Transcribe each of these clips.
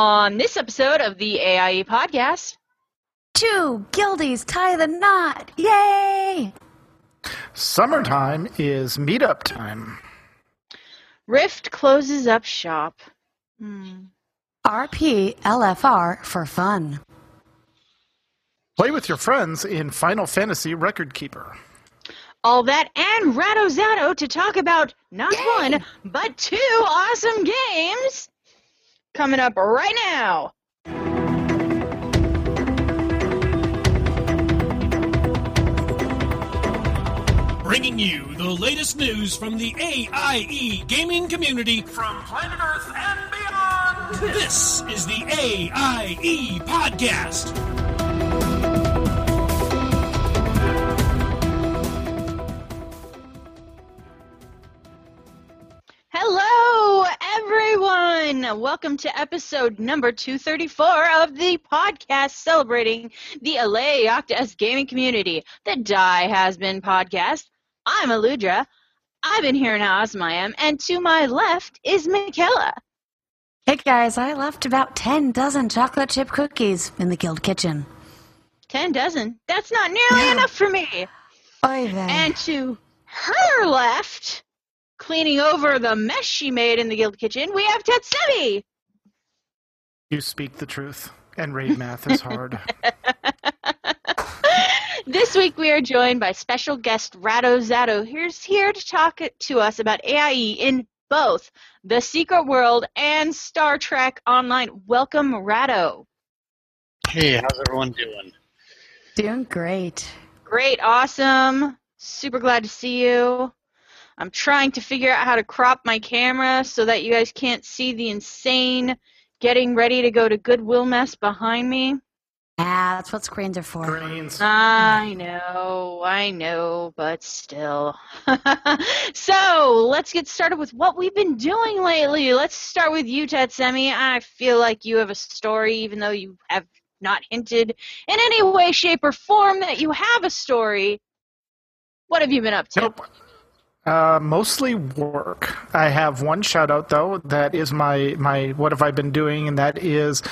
On this episode of the AIE podcast, two guildies tie the knot. Yay! Summertime is meetup time. Rift closes up shop. Hmm. RP LFR for fun. Play with your friends in Final Fantasy Record Keeper. All that and RattoZatto to talk about not Yay! one, but two awesome games coming up right now. Bringing you the latest news from the AIE gaming community from planet Earth and beyond. This is the AIE Podcast. Everyone. Welcome to episode number 234 of the podcast celebrating the Alea Iacta Est gaming community, the Die Has Been podcast. I'm Alludra. I've been here in Osmium, and to my left is Mkallah. Hey guys, I left about 10 dozen chocolate chip cookies in the guild kitchen. Ten dozen. That's not nearly enough for me. Oy vey. And to her left, cleaning over the mess she made in the guild kitchen, we have Tetsemi. You speak the truth, and raid math is hard. this week we are joined by special guest RattoZatto, who's here to talk to us about AIE in both The Secret World and Star Trek Online. Welcome, Ratto. Hey, how's everyone doing? Doing great. Great, awesome. Super glad to see you. I'm trying to figure out how to crop my camera so that you guys can't see the insane getting ready to go to Goodwill mess behind me. Ah, that's what screens are for. Greens. I know, I know, but still. so let's get started with what we've been doing lately. Let's start with you, Tetsemi. I feel like you have a story, even though you have not hinted in any way, shape, or form that you have a story. What have you been up to? Nope. Uh, mostly work. I have one shout out though. That is my my. What have I been doing? And that is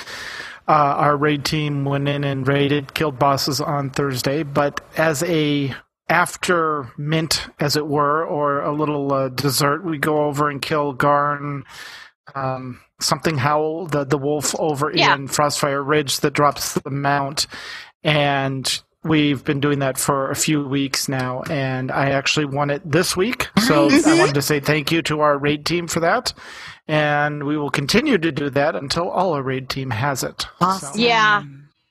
uh, our raid team went in and raided, killed bosses on Thursday. But as a after mint, as it were, or a little uh, dessert, we go over and kill Garn. Um, something howl the the wolf over Yeah. in Frostfire Ridge that drops the mount, and we've been doing that for a few weeks now. And I actually won it this week, so I wanted to say thank you to our raid team for that, and we will continue to do that until all our raid team has it. So- Awesome. Yeah.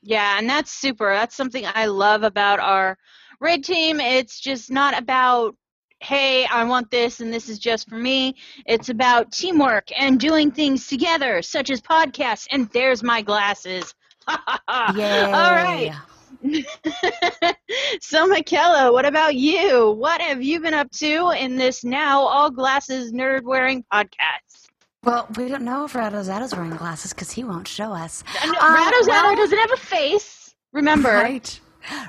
Yeah, and that's super. That's something I love about our raid team. It's just not about, hey, I want this and this is just for me. It's about teamwork and doing things together, such as podcasts. And there's my glasses. Yay. All right. so, Mkallah, what about you? What have you been up to in this now all glasses nerd wearing podcast? Well, we don't know if RattoZatto's wearing glasses because he won't show us. And Um, Ratto's well- doesn't have a face. Remember. Right.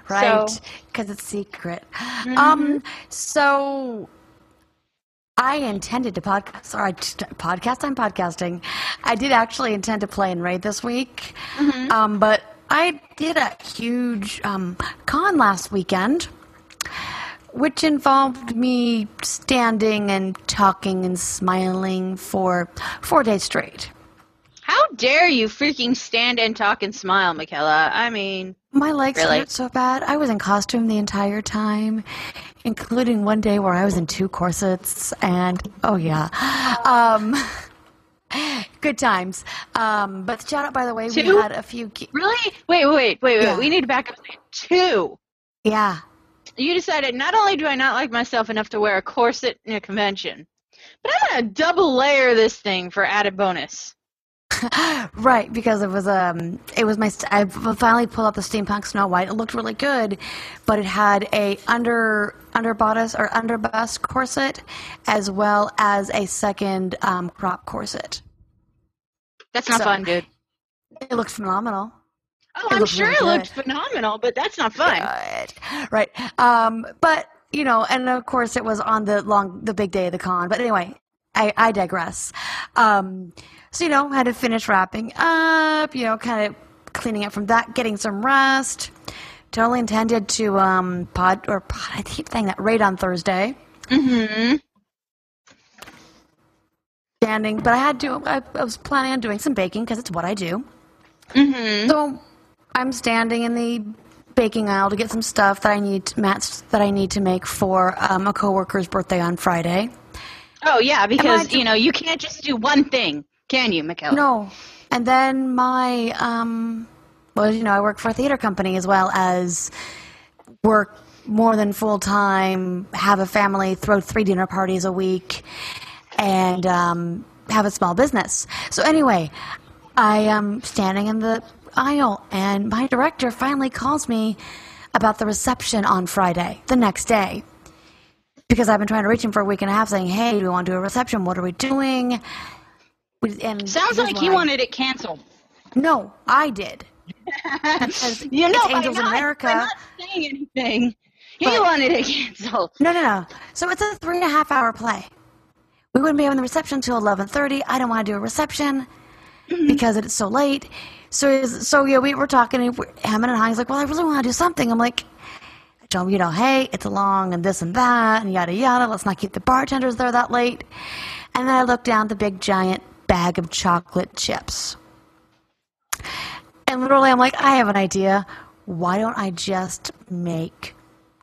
Right. So- Because it's secret. Mhm. Um, so I intended to podcast, sorry, t- podcast, I'm podcasting. I did actually intend to play in Raid this week. Mhm. Um, but I did a huge um, con last weekend, which involved me standing and talking and smiling for four days straight. How dare you freaking stand and talk and smile, Mkallah? I mean, My legs Really? hurt so bad. I was in costume the entire time, including one day where I was in two corsets, and oh yeah, um, good times. Um, but shout out, by the way, we had a few. Ge- really? Wait, wait, wait, wait. Yeah. We need to back up. Two. yeah, You decided not only do I not like myself enough to wear a corset in a convention, but I'm gonna double layer this thing for added bonus. right. Because it was um, it was my. St- I finally pulled out the steampunk Snow White. It looked really good, but it had a under under bodice or under bust corset, as well as a second um, crop corset. That's not So- fun, dude. It looked phenomenal. Oh, It I'm sure really it looked good. phenomenal, but that's not fun. Good. Right. Um, but you know, and of course it was on the long, the big day of the con. But anyway, I, I digress. Um, so you know, had to finish wrapping up. You know, kind of cleaning up from that, getting some rest. Totally intended to um, pod or pod. I keep saying that raid on Thursday. Mm-hmm. Standing, but I had to. I, I was planning on doing some baking because it's what I do. Mm-hmm. So I'm standing in the baking aisle to get some stuff that I need, mats that I need to make for um, a coworker's birthday on Friday. Oh yeah, because do- you know you can't just do one thing, can you, Mkallah? No, and then my um, well, you know, I work for a theater company as well as work more than full time, have a family, throw three dinner parties a week, and um, have a small business. So anyway, I am standing in the aisle, and my director finally calls me about the reception on Friday, the next day. Because I've been trying to reach him for a week and a half, saying, "Hey, do we want to do a reception? What are we doing?" We- And Sounds like he why. wanted it canceled. No, I did. You know, Angels not, in America. by not saying anything, he But- wanted it canceled. No, no, no. So it's a three and a half hour play. We wouldn't be having the reception until eleven thirty. I don't want to do a reception mm-hmm. because it's so late. So, so yeah, we were talking. And Hammond and Hines like, well, I really want to do something. I'm like, Tell you know, hey, it's long and this and that and yada yada. Let's not keep the bartenders there that late. And then I look down at the big giant bag of chocolate chips. And literally, I'm like, I have an idea. Why don't I just make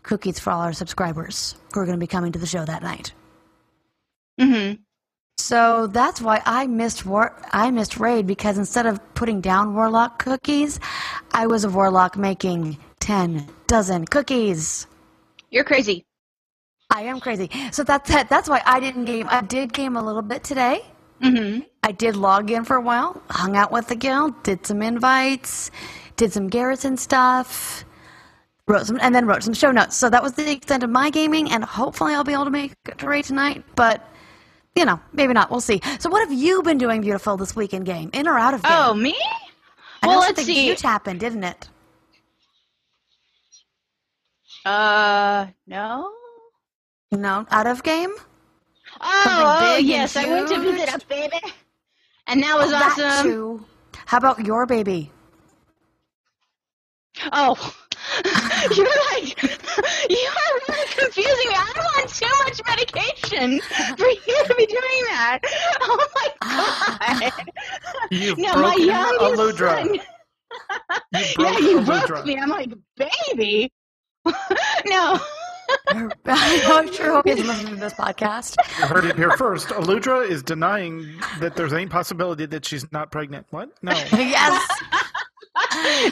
cookies for all our subscribers who are going to be coming to the show that night? Mm-hmm. So that's why I missed war- I missed raid because instead of putting down warlock cookies, I was a warlock making ten dozen cookies. You're crazy. I am crazy. So that's that, that's why I didn't game. I did game a little bit today. Mm-hmm. I did log in for a while, hung out with the guild, did some invites, did some Garrison stuff, wrote some, and then wrote some show notes. So that was the extent of my gaming, and hopefully I'll be able to make it to raid tonight. But you know, maybe not. We'll see. So what have you been doing, beautiful, this weekend? game, in or out of game? Oh, me? I well, know let's something see. Huge happened, didn't it? Uh, no. No, out of game. Oh, oh big and yes, I went to huge? visit a baby, and that was Oh, that awesome. too. How about your baby? Oh, you're like, you are really confusing me. I'm on too much medication for you to be doing that. Oh my god. You've no, my broken youngest Alludra. son. You yeah, broke you Alludra. broke me. I'm like, baby. no. I sure hope he doesn't listen to this podcast. You heard it here first. Alludra is denying that there's any possibility that she's not pregnant. What? No. yes.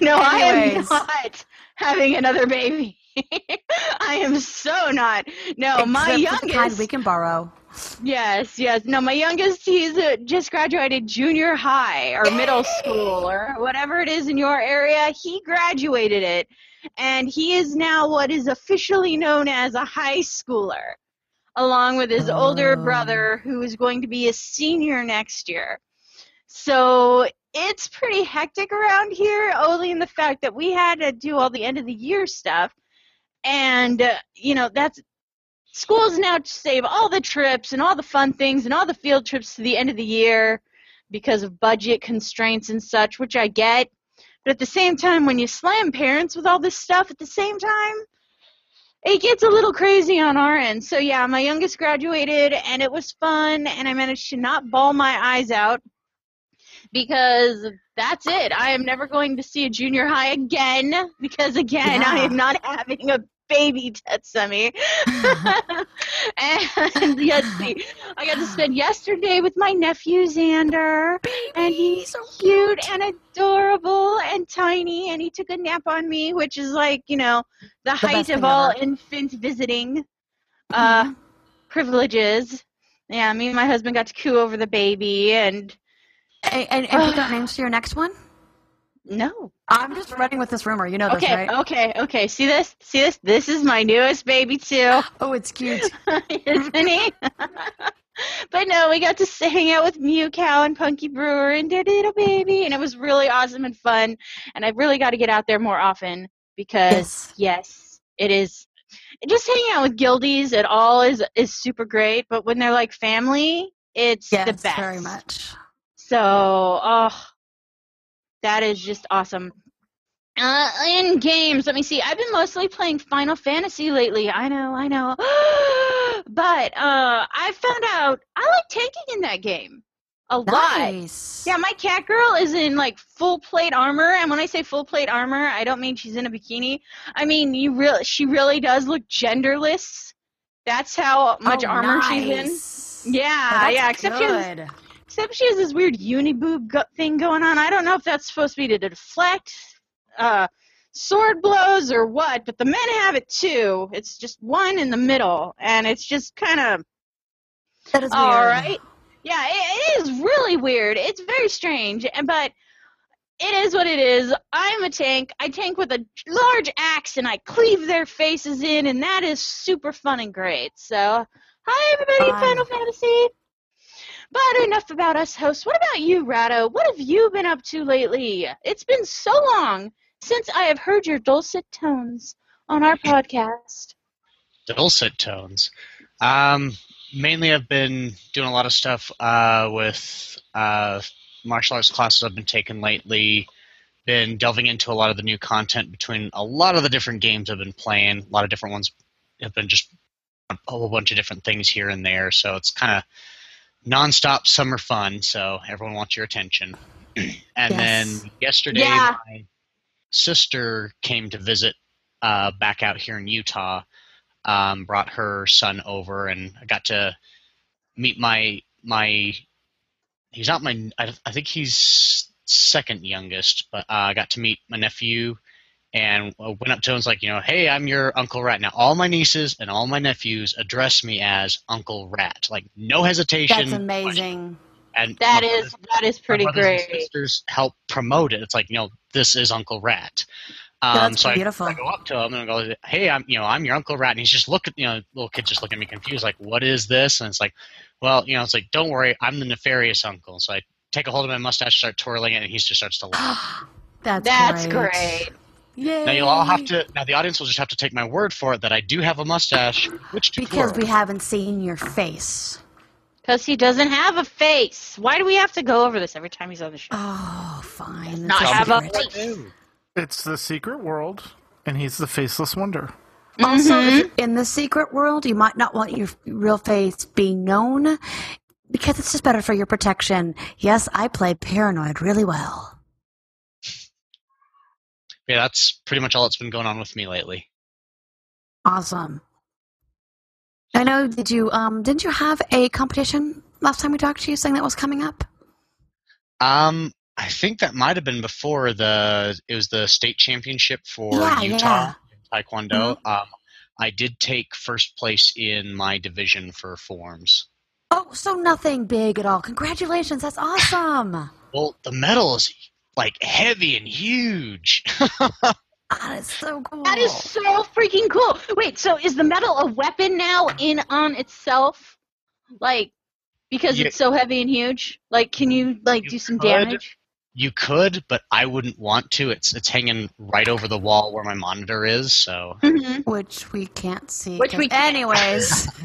No, I am not having another baby. I am so not. No, my Except for the kind youngest. we can borrow. Yes, yes. No, my youngest, he's uh, just graduated junior high or middle school or whatever it is in your area. He graduated it, and he is now what is officially known as a high schooler, along with his older Oh. brother, who is going to be a senior next year. So it's pretty hectic around here, only in the fact that we had to do all the end of the year stuff. And, uh, you know, that's schools now save all the trips and all the fun things and all the field trips to the end of the year because of budget constraints and such, which I get. But at the same time, when you slam parents with all this stuff at the same time, it gets a little crazy on our end. So yeah, my youngest graduated and it was fun and I managed to not bawl my eyes out because that's it. I am never going to see a junior high again because again, I am not having a baby Tetsemi. and let's see, I got to spend yesterday with my nephew Xander, and he's so cute and adorable and tiny, and he took a nap on me, which is like you know the, height of all ever. infant visiting uh, privileges. Yeah, me and my husband got to coo over the baby, and And, and, and pick out names for your next one? No. I'm just running with this rumor. You know this, Okay, right? okay, okay. See this? See this? This is my newest baby too. Oh, it's cute. Isn't he? but no, we got to hang out with Mew Cow and Punky Brewer and their little baby, and it was really awesome and fun. And I really got to get out there more often because Yes. yes, it is. Just hanging out with guildies at all is is super great. But when they're like family, It's yes, the best. very much. So, oh, that is just awesome. Uh, in games, let me see. I've been mostly playing Final Fantasy lately. I know, I know. but uh, I found out I like tanking in that game a lot. Nice. Yeah, my cat girl is in like full plate armor, and when I say full plate armor, I don't mean she's in a bikini. I mean you really, she really does look genderless. That's how much Oh, armor she's in. Yeah, Oh, yeah. Except she has good. Except she has this weird uniboob go- thing going on. I don't know if that's supposed to be to deflect uh, sword blows or what, but the men have it too. It's just one in the middle, and it's just kind of That is weird. all right. Yeah, it, it is really weird. It's very strange, and but it is what it is. I'm a tank. I tank with a large axe, and I cleave their faces in, and that is super fun and great. So, hi everybody. Final Fantasy. But enough about us hosts. What about you, Ratto? What have you been up to lately? It's been so long since I have heard your dulcet tones on our podcast. Dulcet tones. Um, mainly, I've been doing a lot of stuff uh, with uh, martial arts classes I've been taking lately. Been delving into a lot of the new content between a lot of the different games I've been playing. A lot of different ones have been just a whole bunch of different things here and there. So it's kind of nonstop summer fun. So everyone wants your attention. and Yes. then yesterday, Yeah. my sister came to visit uh, back out here in Utah. Um, brought her son over, and I got to meet my my. He's not my. I, I think he's second youngest, but uh, I got to meet my nephew, and went up to him and was like, you know, hey, I'm your Uncle Rat. Now, all my nieces and all my nephews address me as Uncle Rat, like no hesitation. That's amazing. And That my is brothers- that is pretty my brothers and great. sisters help promote it. It's like you know, this is Uncle Rat. Um, That's so I. I go up to him and I go, "Hey, I'm you know I'm your Uncle Rat," and he's just looking, you know, little kid just looking at me confused, like, "What is this?" And it's like, well, you know, it's like, "Don't worry, I'm the nefarious uncle." So I take a hold of my mustache, start twirling it, and he just starts to laugh. That's, That's great. great. Yay. now you'll all have to. Now the audience will just have to take my word for it that I do have a mustache, which Because twirl. we haven't seen your face. Because he doesn't have a face. Why do we have to go over this every time he's on the show? Oh, fine. not have a face. It's the secret world, and he's the faceless wonder. Also, Mm-hmm. if in the secret world, you might not want your real face being known because it's just better for your protection. Yes, I play paranoid really well. Yeah, that's pretty much all that's been going on with me lately. Awesome. I know. Did you um? Didn't you have a competition last time we talked to you, saying that was coming up? Um, I think that might have been before the it was the state championship for Yeah, Utah in Taekwondo. Um, I did take first place in my division for forms. Oh, so nothing big at all. Congratulations. That's awesome. Well, the medal is like heavy and huge. that is so cool. That is so freaking cool. Wait, so is the metal a weapon now in on itself? Like because Yeah. it's so heavy and huge? Like can you like You do some could. damage? You could, but I wouldn't want to. It's it's hanging right over the wall where my monitor is. So hmm Which we can't see. Which 'cause- we can't. Anyways.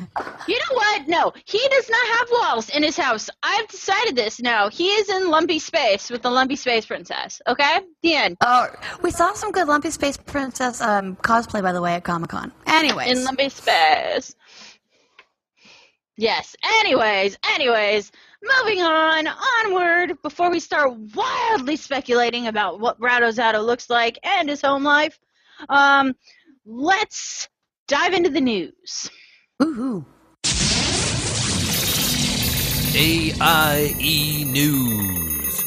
You know what? No, he does not have walls in his house. I've decided this now. He is in lumpy space with the lumpy space princess. Okay? The end. Oh, we saw some good Lumpy Space Princess um, cosplay, by the way, at Comic Con. Anyways, In lumpy space. Yes. Anyways, anyways, moving on, onward, before we start wildly speculating about what Brado Zato looks like and his home life, um, let's dive into the news. Woohoo. AIE E News.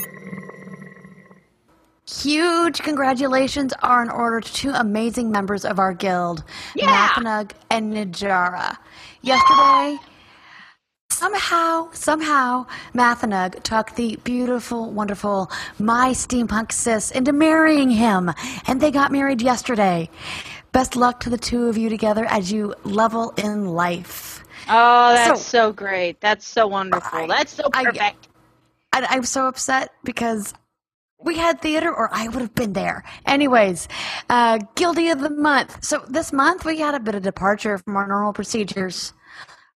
Huge congratulations are in order to two amazing members of our guild, Yeah. Mathanug and Najara. Yesterday, somehow, somehow, Mathanug took the beautiful, wonderful My Steampunk Sis into marrying him, and they got married yesterday. Best luck to the two of you together as you level in life. Oh, that's So- so, great. That's so wonderful. I- that's so I- perfect. I, I'm so upset because we had theater or I would have been there. Anyways, uh, Guildie of the Month. So this month we had a bit of departure from our normal procedures.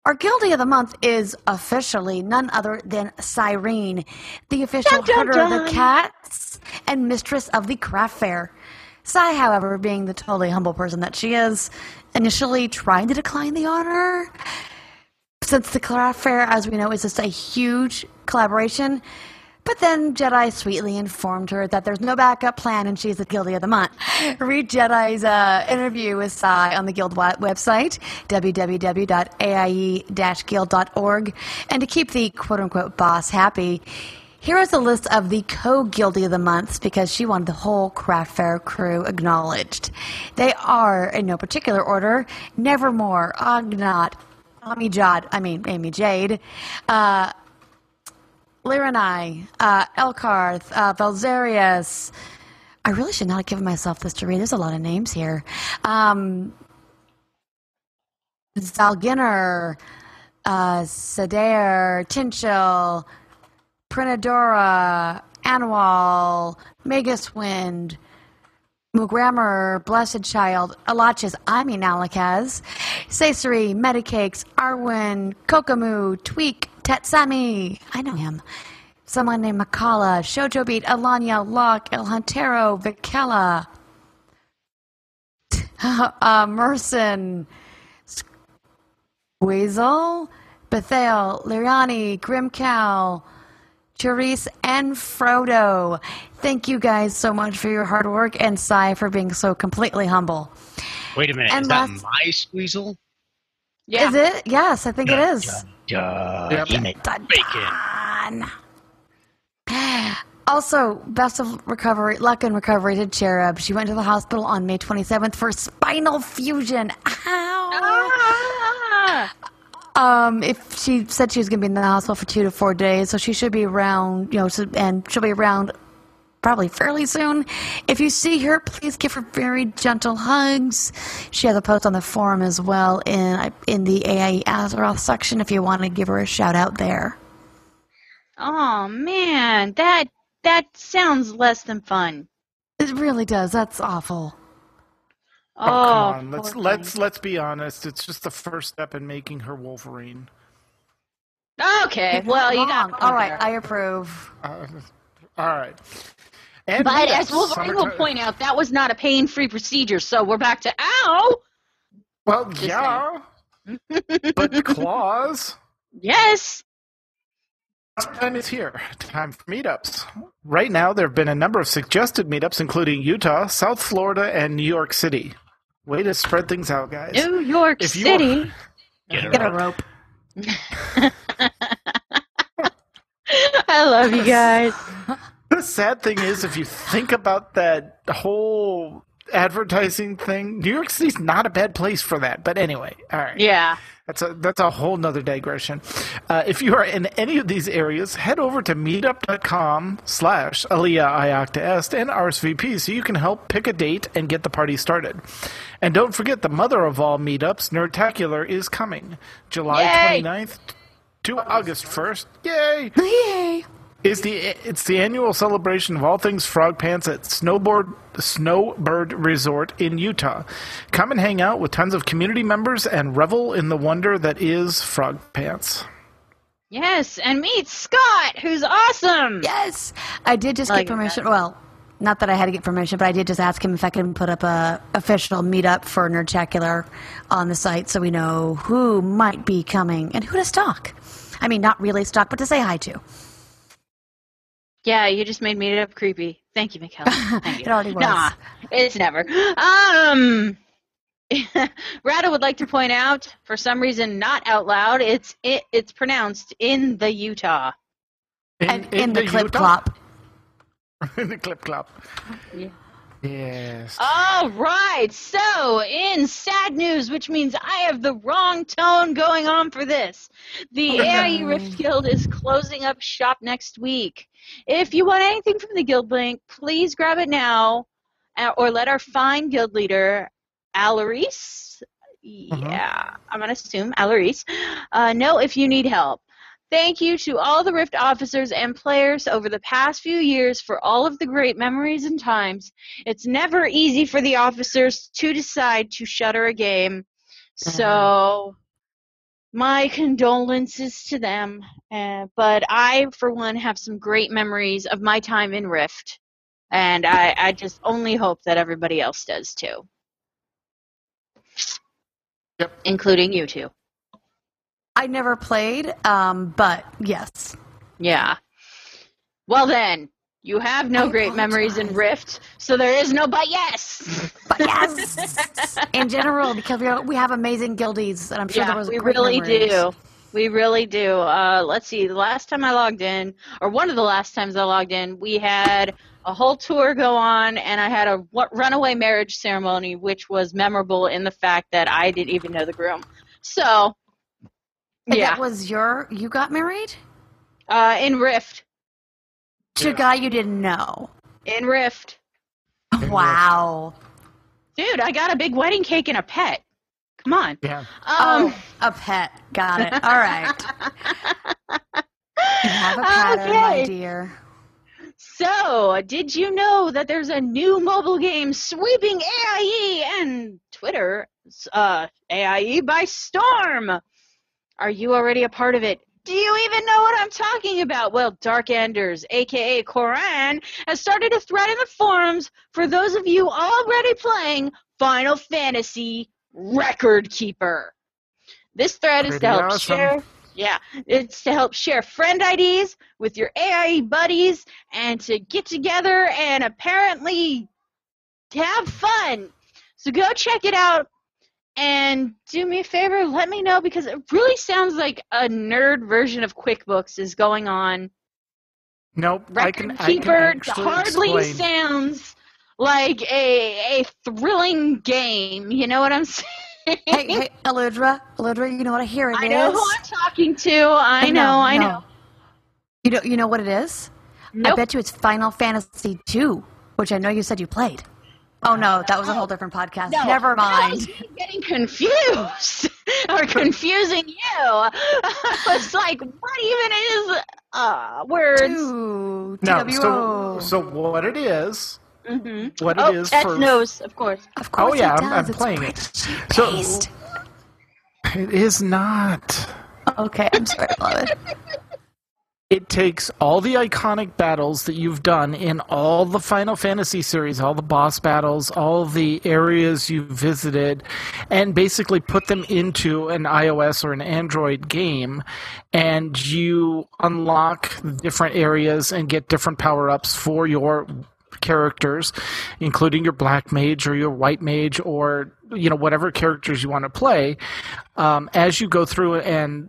Our guildie of the month is officially none other than Syreyne, the official Dun, dun, herder of the cats and mistress of the craft fair. Sy, however, being the totally humble person that she is, initially tried to decline the honor. Since the craft fair, as we know, is just a huge collaboration. But then Jedi sweetly informed her that there's no backup plan and she's the guildie of the month. Read Jedi's uh, interview with Sy on the Guild website, www.aie-guild.org. And to keep the quote-unquote boss happy, here is a list of the co-guilty of the months because she wanted the whole craft fair crew acknowledged. They are, in no particular order, Nevermore, Ognot, Amy Jad, I mean Amy Jade, uh, Liranai, uh, Elkarth, uh, Valzerius. I really should not have given myself this to read. There's a lot of names here. Um, Zalginner, uh, Sadair, Tinchil, Prinadora, Anwal, Magiswind, Mugrammer, Blessed Child, Alachis, I mean Alakaz, Sasori, Medicakes, Arwen, Kokomu, Tweak, Tetsemi, I know him. Someone named Mkallah, Shoujo Beat, Alanya, Locke, El Huntero, Vikela, uh, Merson, Weasel, Bethael, Liriani, Grimcow, Therese, and Frodo. Thank you guys so much for your hard work and Sy for being so completely humble. Wait a minute, And is that my squeezle? Yeah. Is it? Yes, I think it is. Duh, Yep. he made Dun, bacon. dun. Also, best of recovery, luck and recovery to Cherub. She went to the hospital on May 27th for spinal fusion. Ow! Ah! Um, if she said she was going to be in the hospital for two to four days, so she should be around, you know, and she'll be around probably fairly soon. If you see her, please give her very gentle hugs. She has a post on the forum as well in in the AIE Azeroth section if you want to give her a shout out there. Oh man, that that sounds less than fun. It really does. That's awful. Oh, Oh, come on. Let's poor let's let's be honest. It's just the first step in making her Wolverine. Okay, well you got all right. there. I approve. Uh, all right. And But as Wolverine will point out, that was not a pain-free procedure. So we're back to ow. Well, Just yeah, but claws. Yes. Time is here. Time for meetups. Right now, there have been a number of suggested meetups, including Utah, South Florida, and New York City. Way to spread things out, guys. New York If you City. Get Get a up. rope. I love you guys. The sad thing is, if you think about that whole advertising thing, New York City's not a bad place for that. But anyway, all right. Yeah. That's a that's a whole nother digression. Uh, if you are in any of these areas, head over to meetup.com slash Aliyah and RSVP so you can help pick a date and get the party started. And don't forget the mother of all meetups, Nerdtacular, is coming. July Yay! 29th to August 1st. Yay! Yay! Is the it's the annual celebration of all things frog pants at Snowboard Snowbird Resort in Utah. Come and hang out with tons of community members and revel in the wonder that is frog pants. Yes, and meet Scott, who's awesome. Yes, I did just Like get permission. Well, not that I had to get permission, but I did just ask him if I can put up a official meetup for Nerdtacular on the site, so we know who might be coming and who to stalk. I mean, not really stalk, but to say hi to. Yeah, you just made me up creepy. Thank you, Mikhail. Thank you. It already was. Nah, it's never. Um, Ratto would like to point out, for some reason, not out loud. It's it, it's pronounced in the Utah. and in, the, clip Utah- clop. in the clip clop. Yeah. Yes. All right. So, in sad news, which means I have the wrong tone going on for this, the AIE Rift Guild is closing up shop next week. If you want anything from the guild link, please grab it now, uh, or let our fine guild leader, Alarise, yeah, I'm gonna assume Alarise, uh, know if you need help. Thank you to all the Rift officers and players over the past few years for all of the great memories and times. It's never easy for the officers to decide to shutter a game. So my condolences to them. Uh, but I, for one, have some great memories of my time in Rift, and I, I just only hope that everybody else does too. Yep. Including you two. I never played, um, but yes. Yeah. Well then, you have no I great memories in. Rift, so there is no but yes. But yes, in general, because we we have amazing guildies, and I'm sure there was we great really memories. do. We really do. Uh, let's see. The last time I logged in, or one of the last times I logged in, we had a whole tour go on, and I had a runaway marriage ceremony, which was memorable in the fact that I didn't even know the groom. So, And yeah, that was your. You got married uh, in Rift, to a guy you didn't know. in Rift, Wow. dude, I got a big wedding cake and a pet. Come on. Yeah. Um, oh, a pet. Got it. All right. Have a pattern, my Okay. dear. So, did you know that there's a new mobile game sweeping AIE and Twitter, uh, AIE by storm? Are you already a part of it? Do you even know what I'm talking about? Well, Dark Enders, aka Koran, has started a thread in the forums for those of you already playing Final Fantasy Record Keeper. This thread is to help awesome. share yeah, it's to help share friend IDs with your AIE buddies and to get together and apparently have fun. So go check it out and do me a favor, let me know because it really sounds like a nerd version of QuickBooks is going on. Nope. Record I can Keeper actually hardly explain. sounds like a a thrilling game. You know what I'm saying? Hey, hey, Alludra. Alludra, you know what I hear it I know who I'm talking to. I No, know, I no. know. You know, you know what it is? I bet you it's Final Fantasy II, which I know you said you played. Oh no, that was a whole different podcast. No, Never that mind. was getting confused or confusing you. I was like, what even is uh, words? Two, No, so, so what it is, Mm-hmm. what Oh, it is Ted for knows, of course. Of course Oh, yeah, it I'm- I'm playing it. So, So- it is not. okay, I'm sorry, beloved. It takes all the iconic battles that you've done in all the Final Fantasy series, all the boss battles, all the areas you've visited, and basically put them into an iOS or an Android game, and you unlock different areas and get different power ups for your characters, including your black mage or your white mage or you know whatever characters you want to play. Um, as you go through and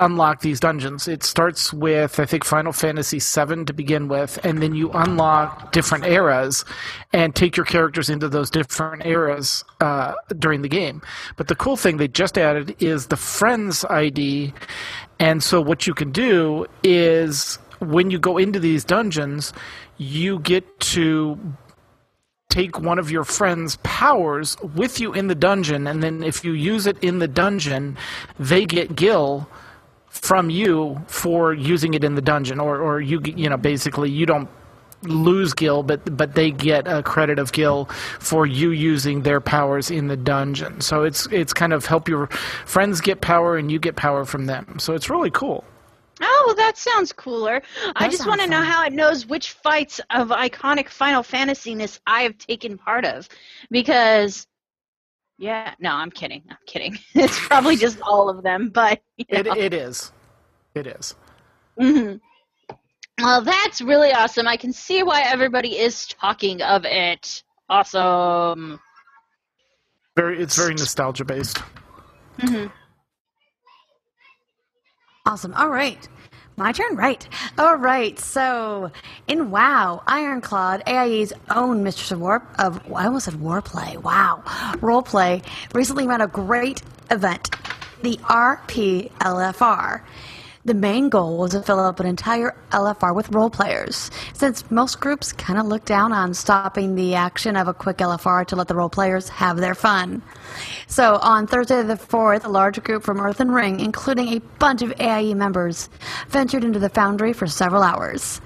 unlock these dungeons. It starts with I think Final Fantasy VII to begin with, and then you unlock different eras and take your characters into those different eras uh, during the game. But the cool thing they just added is the Friends ID, and so what you can do is when you go into these dungeons, you get to take one of your friend's powers with you in the dungeon, and then if you use it in the dungeon, they get Gil from you for using it in the dungeon, or or you you know basically you don't lose Gil, but but they get a credit of Gil for you using their powers in the dungeon. So it's it's kind of help your friends get power and you get power from them. So it's really cool. Oh, that sounds cooler. I just want to know how it knows which fights of iconic Final Fantasy-ness I have taken part of. Because, yeah, no, I'm kidding. I'm kidding. It's probably just all of them, but, you It know. it is, it is. Mhm. Well, that's really awesome. I can see why everybody is talking of it. Awesome. Very it's very nostalgia based. Mm-hmm. Awesome. All right. My turn, right. All right. So, in WoW, Ironclad, AIE's own Mistress of War, of, I almost said Warplay. Wow. Roleplay, recently ran a great event, the RPLFR. The main goal was to fill up an entire LFR with role players, since most groups kind of look down on stopping the action of a quick LFR to let the role players have their fun. So on Thursday the 4th, a large group from Earth and Ring, including a bunch of AIE members, ventured into the Foundry for several hours.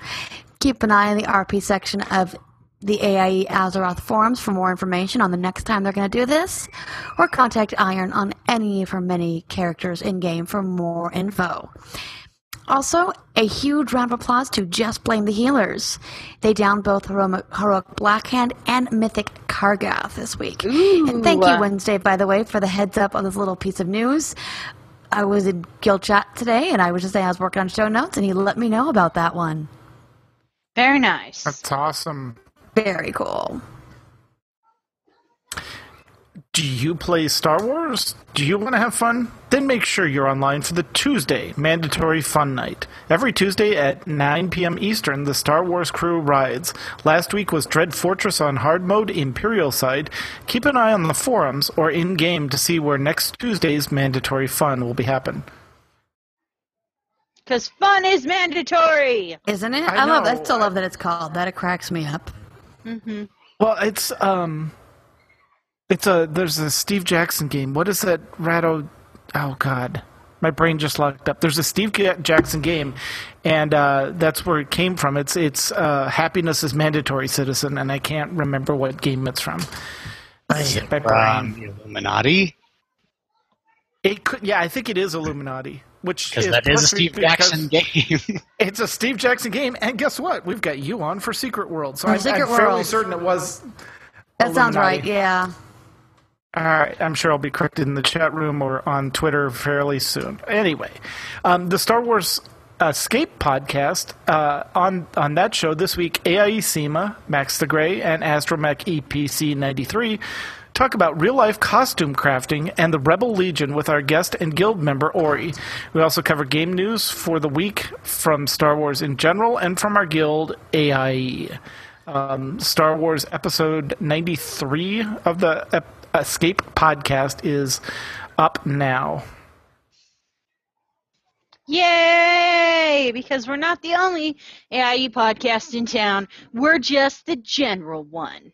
Keep an eye on the RP section of the AIE Azeroth forums for more information on the next time they're going to do this, or contact Iron on any of her many characters in game for more info. Also, a huge round of applause to Just Blame the Healers. They downed both Heroic, Heroic Blackhand and Mythic Kargath this week. And thank you, Wednesday, by the way, for the heads up on this little piece of news. I was in guild chat today, and I was just saying I was working on show notes, and he let me know about that one. Very nice. That's awesome. Very cool. Do you play Star Wars? Do you want to have fun? Then make sure you're online for the Tuesday Mandatory Fun Night. Every Tuesday at 9 p.m. Eastern, the Star Wars crew rides. Last week was Dread Fortress on hard mode Imperial side. Keep an eye on the forums or in game to see where next Tuesday's Mandatory Fun will be happening. Because fun is mandatory. Isn't it? I I, love. I still love that it's called that. It cracks me up. Well, it's um, it's a there's a Steve Jackson game. What is that? Ratto? Oh God, my brain just locked up. There's a Steve Jackson game, and uh, that's where it came from. It's it's uh, Happiness is Mandatory Citizen, and I can't remember what game it's from. My brain. Um, the Illuminati? It could, yeah, I think it is Illuminati, which Because is that is a Steve Jackson game. It's a Steve Jackson game, and guess what? We've got you on for Secret World, so For I'm, Secret I'm fairly certain it was. That sounds right. Yeah. All right, I'm sure I'll be corrected in the chat room or on Twitter fairly soon. Anyway, um, the Star Wars Escape podcast uh, on on that show this week, AIE SEMA, Max the Gray, and Astromech EPC 93 talk about real life costume crafting and the Rebel Legion with our guest and guild member Ori. We also cover game news for the week from Star Wars in general and from our guild AIE. Um, Star Wars Episode 93 of the Ep- Escape podcast is up now. Yay! Because we're not the only AIE podcast in town. We're just the general one.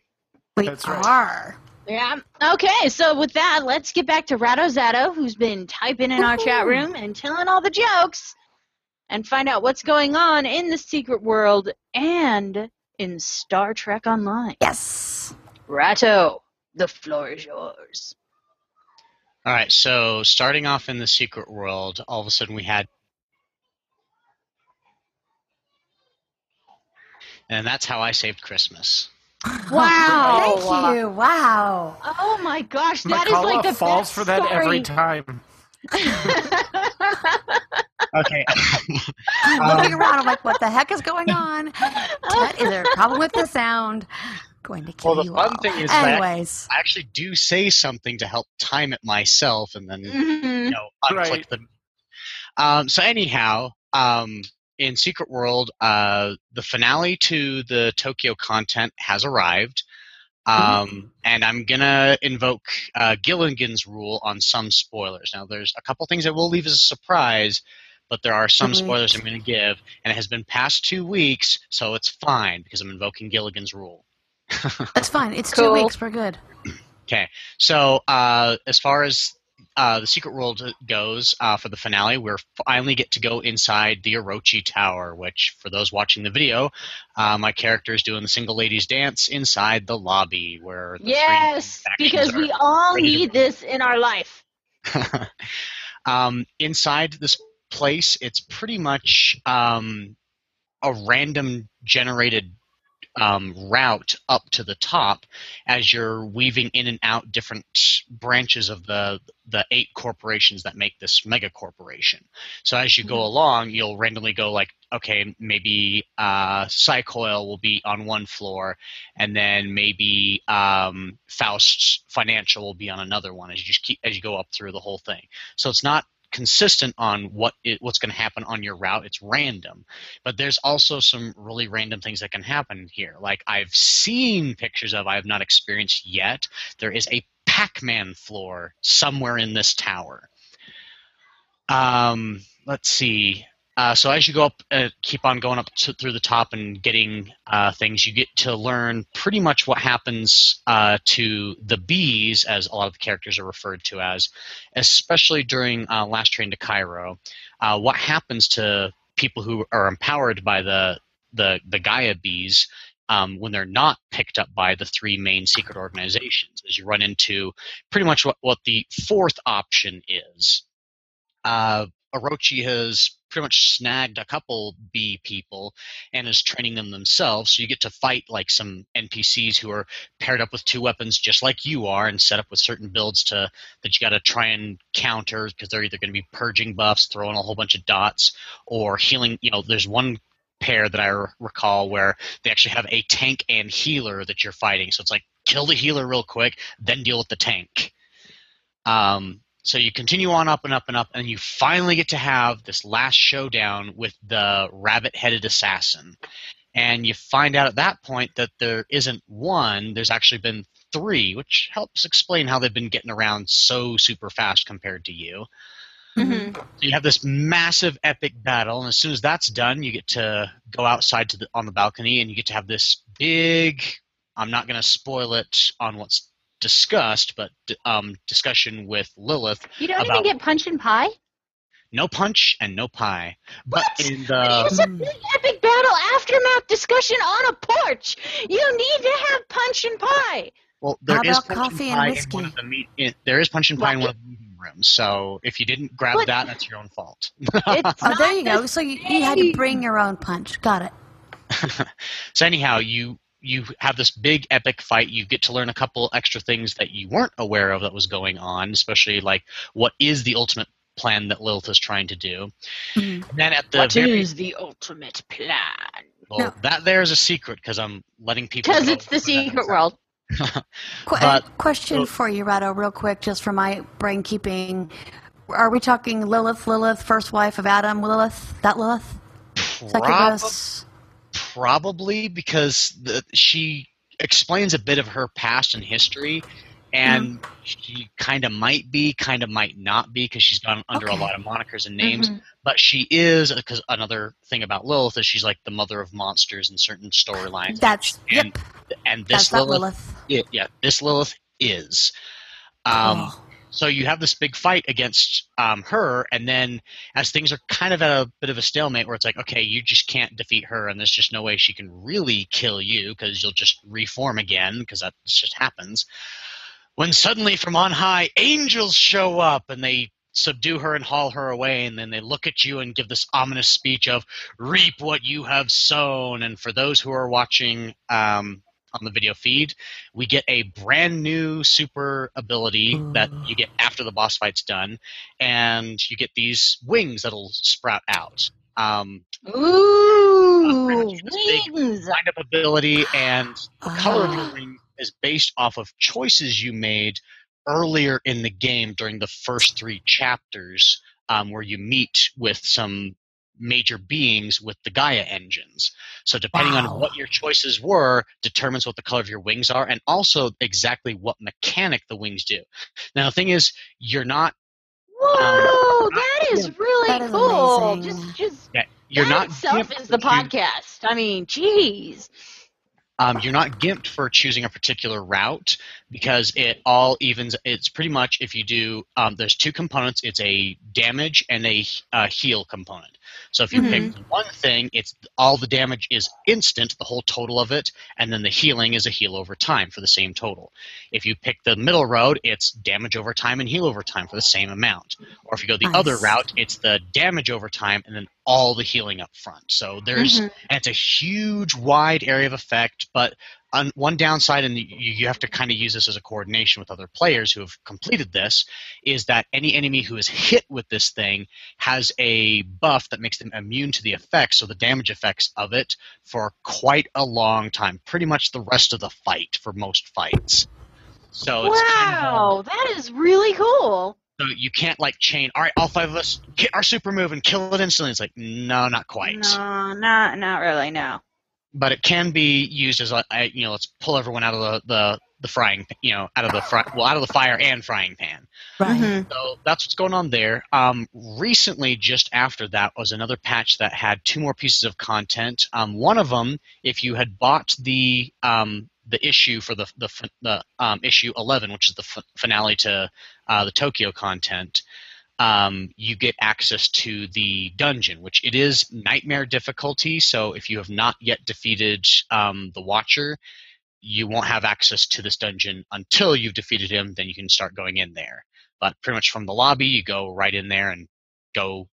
We That's right. are. Yeah. Okay, so with that, let's get back to RattoZatto, who's been typing in our chat room and telling all the jokes, and find out what's going on in the secret world and in Star Trek Online. Yes. Ratto, the floor is yours. All right, so starting off in the secret world, all of a sudden we had. And that's how I saved Christmas. Wow! Thank you. Wow. Oh my gosh, that is McCullough like the falls best for that every time. Okay. Looking around, I'm like, what the heck is going on? What, is there a problem with the sound? Going to kill Well, the you fun all. thing is that- Anyways, I actually do say something to help time it myself and then Mhm. you know, unclick Right. the. Um, so anyhow, um, in Secret World, uh, the finale to the Tokyo content has arrived, um, and I'm gonna invoke uh, Gilligan's rule on some spoilers. Now, there's a couple things that will leave as a surprise, but there are some Mhm. spoilers I'm gonna give, and it has been past two weeks, so it's fine because I'm invoking Gilligan's rule. that's fine. It's two weeks. We're good. Okay, so uh, as far as uh, the Secret World goes uh, for the finale, we finally get to go inside the Orochi Tower, which, for those watching the video, uh, my character is doing the single ladies dance inside the lobby where the Yes, because we all need this in our life. um, inside this place, it's pretty much um, a random generated um, route up to the top as you're weaving in and out different branches of the the eight corporations that make this mega corporation. So as you go along, you'll randomly go like, okay, maybe uh, Psycoil will be on one floor, and then maybe um, Faust's Financial will be on another one as you just keep as you go up through the whole thing. So it's not consistent on what it, what's going to happen on your route. It's random, but there's also some really random things that can happen here. Like I've seen pictures of, I have not experienced yet. There is a Pac-Man floor somewhere in this tower. Um, let's see. Uh, so as you go up, uh, keep on going up to, through the top and getting uh, things, you get to learn pretty much what happens uh, to the bees, as a lot of the characters are referred to as, especially during uh, Last Train to Cairo. Uh, what happens to people who are empowered by the the, the Gaia bees um, when they're not picked up by the three main secret organizations. As you run into pretty much what, what the fourth option is. Orochi has pretty much snagged a couple B people and is training them themselves. So you get to fight like some NPCs who are paired up with two weapons just like you are and set up with certain builds to that you got to try and counter because they're either going to be purging buffs, throwing a whole bunch of dots, or healing. You know, there's one pair that I recall where they actually have a tank and healer that you're fighting. So it's like kill the healer real quick, then deal with the tank. Um, so you continue on up and up and up, and you finally get to have this last showdown with the rabbit headed assassin. And you find out at that point that there isn't one, there's actually been three, which helps explain how they've been getting around so super fast compared to you. Mm-hmm. So you have this massive epic battle, and as soon as that's done, you get to go outside to the on the balcony, and you get to have this big. I'm not going to spoil it on what's discussed, but um, discussion with Lilith. You don't about even get punch and pie? no punch and no pie. But What? in the it's a big epic battle aftermath discussion on a porch. You need to have punch and pie. well, there How is punch coffee and and pie in one of the meet. In, there is punch and pie in one of the meeting rooms. So if you didn't grab But- that, that's your own fault. Oh, there you go. So you, you had to bring your own punch. Got it. so anyhow, you you have this big epic fight. You get to learn a couple extra things that you weren't aware of that was going on, especially like what is the ultimate plan that Lilith is trying to do. Mhm. Then at the What very is the ultimate plan? well, No. that there is a secret because I'm letting people Because it's the secret world. But- question for you, Ratto, real quick, just for my brain keeping. Are we talking Lilith, Lilith, first wife of Adam, Lilith? That Lilith? Succubus? Probably because the, she explains a bit of her past and history, and she kind of might be, kind of might not be, because she's gone under Okay. a lot of monikers and names. Mhm. But she is, because another thing about Lilith is she's like the mother of monsters in certain storylines. That's, and yep, and that's this that Lilith, Lilith. yeah, yeah, this Lilith is. Um, Oh. So you have this big fight against um, her, and then as things are kind of at a bit of a stalemate, where it's like, okay, you just can't defeat her, and there's just no way she can really kill you because you'll just reform again because that just happens. When suddenly from on high, angels show up and they subdue her and haul her away, and then they look at you and give this ominous speech of "reap what you have sown." And for those who are watching um, on the video feed, we get a brand new super ability that you get after the boss fight's done, and you get these wings that'll sprout out. Um, Ooh, This wings. wind up ability, and the color of Ah. your ring is based off of choices you made earlier in the game during the first three chapters, um, where you meet with some major beings with the Gaia engines. So depending Wow. on what your choices were, determines what the color of your wings are, and also exactly what mechanic the wings do. Now the thing is, you're not um, Whoa, that is really That is cool. amazing. Just, just you're that not itself is the podcast. I mean, jeez. Um, you're not gimped for choosing a particular route because it all evens. It's pretty much if you do. Um, there's two components. It's a damage and a uh, heal component. So if you pick one thing, it's all the damage is instant, the whole total of it, and then the healing is a heal over time for the same total. If you pick the middle road, it's damage over time and heal over time for the same amount. Or if you go the Nice. other route, it's the damage over time and then all the healing up front. So there's Mhm. and it's a huge wide area of effect but on one downside and you, you have to kind of use this as a coordination with other players who have completed this is that any enemy who is hit with this thing has a buff that makes them immune to the effects so the damage effects of it for quite a long time pretty much the rest of the fight for most fights so it's kind of, wow, that is really cool. So you can't like chain all right all five of us hit our super move and kill it instantly it's like no not quite No, not not really. No. but it can be used as a you know let's pull everyone out of the, the the frying you know out of the fry, well out of the fire and frying pan Right. Mhm. so that's what's going on there um, recently just after that was another patch that had two more pieces of content um, one of them if you had bought the um, the issue for the the, the um, issue 11 which is the f- finale to uh, the tokyo content um, you get access to the dungeon, which it is nightmare difficulty. So if you have not yet defeated um, the Watcher, you won't have access to this dungeon until you've defeated him. Then you can start going in there. But pretty much from the lobby, you go right in there and go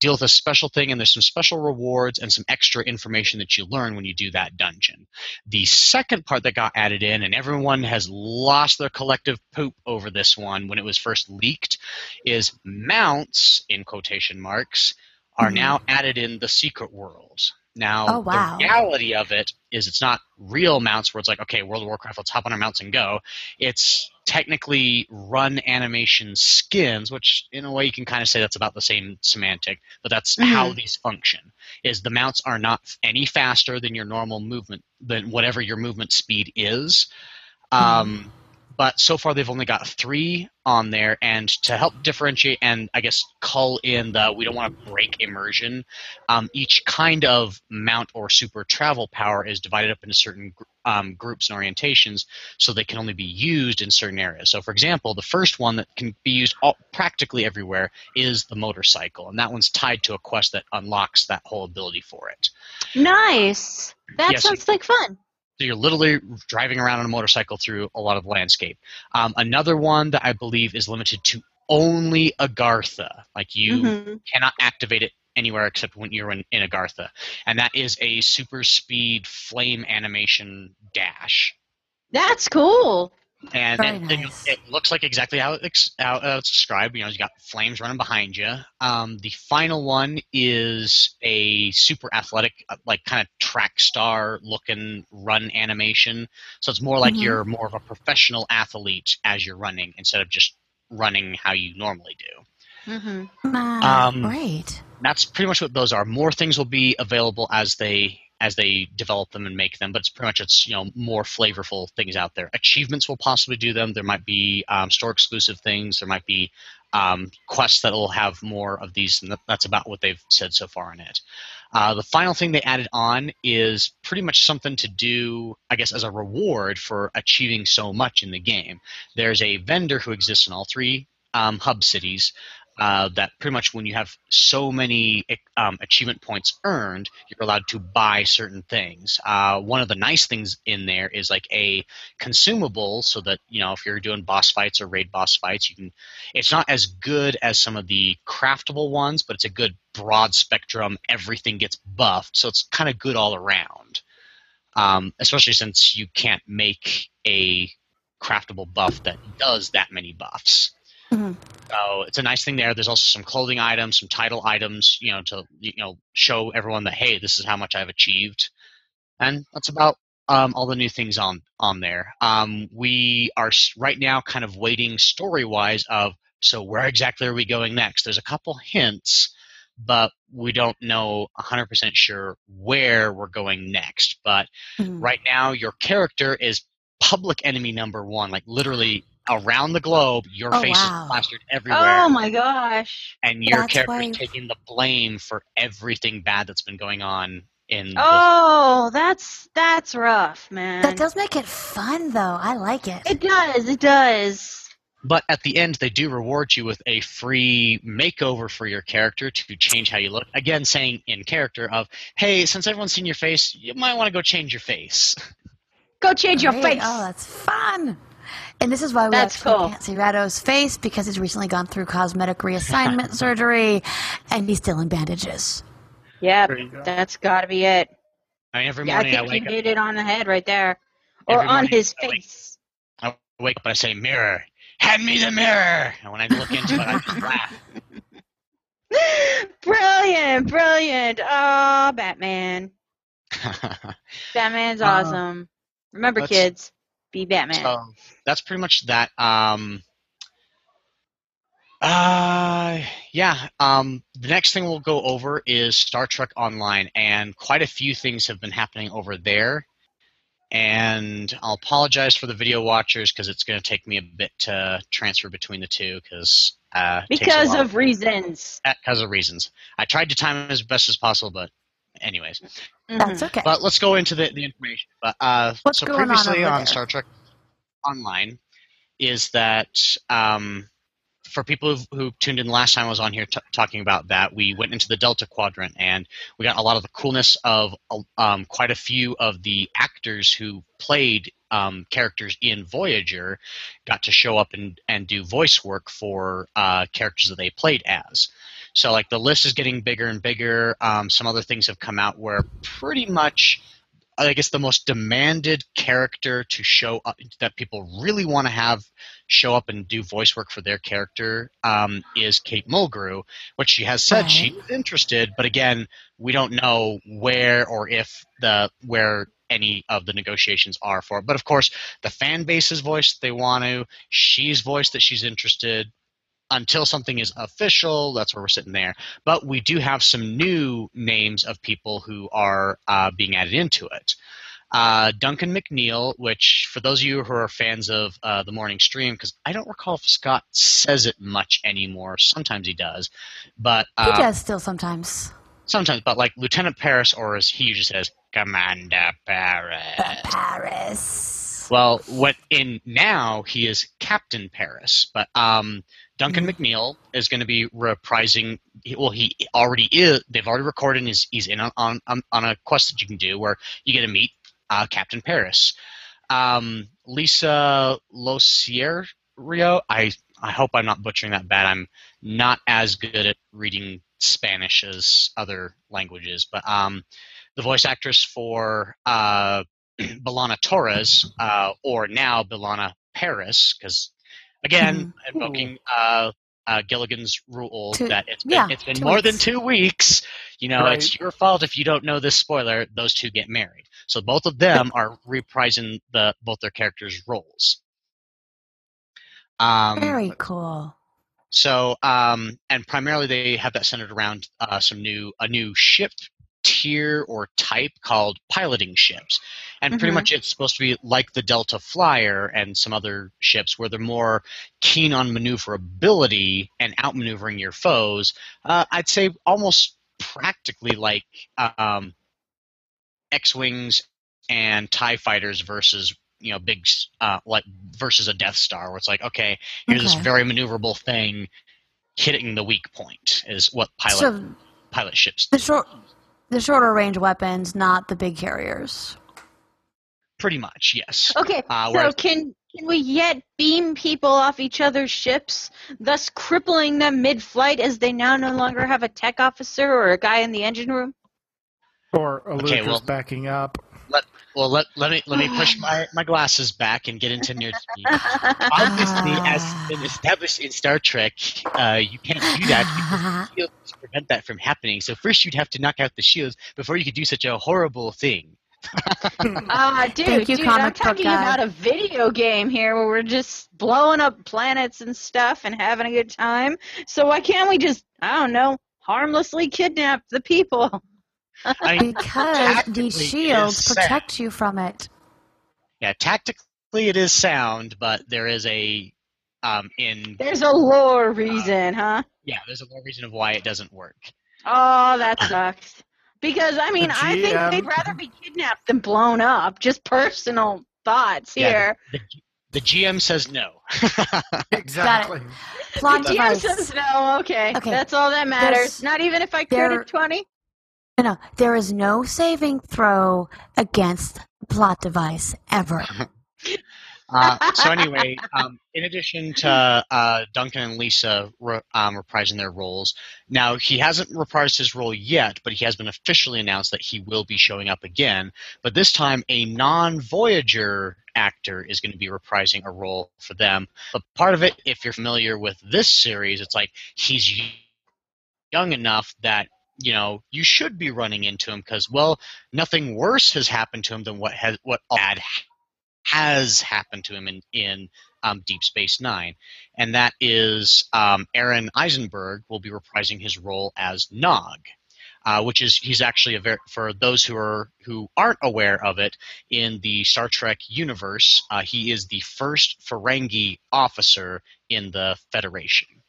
deal with a special thing, and there's some special rewards and some extra information that you learn when you do that dungeon. The second part that got added in, and everyone has lost their collective poop over this one when it was first leaked, is mounts, in quotation marks, are Mhm. now added in the secret worlds. Now, Oh, wow. the reality of it is it's not real mounts where it's like, okay, World of Warcraft, let's hop on our mounts and go. It's technically run animation skins, which in a way you can kind of say that's about the same semantic, but that's how these function. Is the mounts are not any faster than your normal movement, than whatever your movement speed is. Um, but so far they've only got three on there, and to help differentiate and I guess cull in the we don't want to break immersion, um, each kind of mount or super travel power is divided up into certain gr- um, groups and orientations, so they can only be used in certain areas. So, for example, the first one that can be used all, practically everywhere is the motorcycle, and that one's tied to a quest that unlocks that whole ability for it. Nice. That Yes. sounds like fun. So you're literally driving around on a motorcycle through a lot of the landscape. Um, another one that I believe is limited to only Agartha. Like you Mhm. cannot activate it anywhere except when you're in, in Agartha, and that is a super speed flame animation dash. That's cool. And Very it, it- it looks like exactly how, it ex, how it's described. You know, you got flames running behind you. Um, the final one is a super athletic, uh, like kind of track star looking run animation. So it's more like Mhm. you're more of a professional athlete as you're running instead of just running how you normally do. Hmm Ah, Um, great. That's pretty much what those are. More things will be available as they as they develop them and make them, but it's pretty much it's you know more flavorful things out there. Achievements will possibly do them. There might be um, store exclusive things. There might be um, quests that will have more of these, and that's about what they've said so far in it. Uh, the final thing they added on is pretty much something to do, I guess, as a reward for achieving so much in the game. There's a vendor who exists in all three um, hub cities uh, that pretty much when you have so many um, achievement points earned, you're allowed to buy certain things. Uh, one of the nice things in there is like a consumable, so that you know if you're doing boss fights or raid boss fights, you can. It's not as good as some of the craftable ones, but it's a good broad spectrum. Everything gets buffed, so it's kind of good all around. Um, especially since you can't make a craftable buff that does that many buffs. Mhm. So it's a nice thing there. There's also some clothing items, some title items, you know, to you know show everyone that hey, this is how much I've achieved, and that's about um, all the new things on on there. Um, we are right now kind of waiting story wise of so where exactly are we going next? There's a couple hints, but we don't know 100% sure where we're going next. But Mhm. right now, your character is public enemy number one, like literally around the globe, your Oh, face wow. is plastered everywhere Oh my gosh. and your That's character why- is taking the blame for everything bad that's been going on in the Oh, that's that's rough, man. That does make it fun, though. I like it. it does. It does. but at the end they do reward you with a free makeover for your character to change how you look again saying in character of hey since everyone's seen your face you might want to go change your face Go change your face. Oh, that's fun. And this is why we That's actually cool. can't see Ratto's face because he's recently gone through cosmetic reassignment surgery, and he's still in bandages. Yeah, go. That's got to be it. I mean, every Yeah, I morning I, think you wake up hit it on the head right there, or Every on his I wake- face. I wake up and I say mirror hand me the mirror and when I look into it I just laugh brilliant, brilliant. Oh, Batman. Batman's Uh, awesome. Remember, kids, be Batman. So that's pretty much that. Um, uh, yeah. Um, the next thing we'll go over is Star Trek Online, and quite a few things have been happening over there. And I'll apologize for the video watchers because it's going to take me a bit to transfer between the two because uh, it takes a because while. of reasons. because of reasons. I tried to time it as best as possible, but anyways. That's okay. But let's go into the, the information. But uh, What's so going on previously over on. Star Trek Online is that um, for people who, who tuned in last time I was on here t- talking about that, we went into the Delta Quadrant and we got a lot of the coolness of um, quite a few of the actors who played um, characters in Voyager got to show up and, and do voice work for uh, characters that they played as. So like the list is getting bigger and bigger. Um, some other things have come out where pretty much I guess the most demanded character to show up that people really want to have show up and do voice work for their character um, is Kate Mulgrew, which she has said Right. she's interested, but again, we don't know where or if the where any of the negotiations are for it. But of course, the fan base has voiced they want to. She's voiced that she's interested. Until something is official, that's where we're sitting there. But we do have some new names of people who are uh, being added into it. Uh, Duncan McNeill, which for those of you who are fans of uh, the morning stream, because I don't recall if Scott says it much anymore. Sometimes he does, but He uh, does still sometimes. sometimes. But like Lieutenant Paris, or as he usually says, Commander Paris. Paris. Well, what in now he is Captain Paris, but um, Duncan McNeill is going to be reprising. Well, he already is. They've already recorded. And he's he's in on on, on a quest that you can do where you get to meet uh, Captain Paris. Um, Lisa Losierio. I I hope I'm not butchering that bad. I'm not as good at reading Spanish as other languages, but um, the voice actress for uh, B'Elanna Torres, uh, or now B'Elanna Paris, because again, invoking uh, uh, Gilligan's rule Two- that it's been, yeah, it's been more than two weeks. You know, Right. it's your fault if you don't know this spoiler. Those two get married, so both of them are reprising the both their characters' roles. Um, Very cool. so, um, and primarily they have that centered around uh, some new a new ship tier or type called piloting ships, and pretty Mhm. much it's supposed to be like the Delta Flyer and some other ships where they're more keen on maneuverability and outmaneuvering your foes. Uh, I'd say almost practically like um, X-wings and Tie fighters versus you know big uh, like versus a Death Star, where it's like okay, here's this very maneuverable thing hitting the weak point is what pilot So pilot ships the short, the shorter range weapons, not the big carriers. pretty much yes Okay, Uh, so whereas- can can we yet beam people off each other's ships, thus crippling them mid-flight as they now no longer have a tech officer or a guy in the engine room? Or Alludra's well- backing up. Well let, let me let me push my, my glasses back and get into near speed obviously as been established in star trek uh, you can't do that because shields to prevent that from happening so first you'd have to knock out the shields before you could do such a horrible thing Ah, dude, Thank you, dude, I'm talking guy. about a video game here where we're just blowing up planets and stuff and having a good time. So why can't we just, I don't know, harmlessly kidnap the people? I mean, because Tactically, these it shields protect you from it. yeah tactically it is sound but there is a um, in There's a lore reason, huh? yeah there's a more reason of why it doesn't work Oh, that sucks. Because I mean, I think GM they'd rather be kidnapped than blown up. Just personal thoughts Yeah, here. the, the gm says no Exactly. Plot the GM says no. Okay, Okay, that's all that matters. there's- Not even if I there- credit twenty. No, no, there is no saving throw against plot device ever. Uh, so anyway, um, in addition to uh, Duncan and Lisa re- um, reprising their roles, now he hasn't reprised his role yet, but he has been officially announced that he will be showing up again. But this time, a non-Voyager actor is going to be reprising a role for them. But part of it, if you're familiar with this series, it's like he's young enough that you know you should be running into him because well, nothing worse has happened to him than what has what bad has happened to him in, in um, Deep Space Nine, and that is um, Aron Eisenberg will be reprising his role as Nog, uh, which is he's actually a very for those who are who aren't aware of it in the Star Trek universe, uh, he is the first Ferengi officer in the Federation.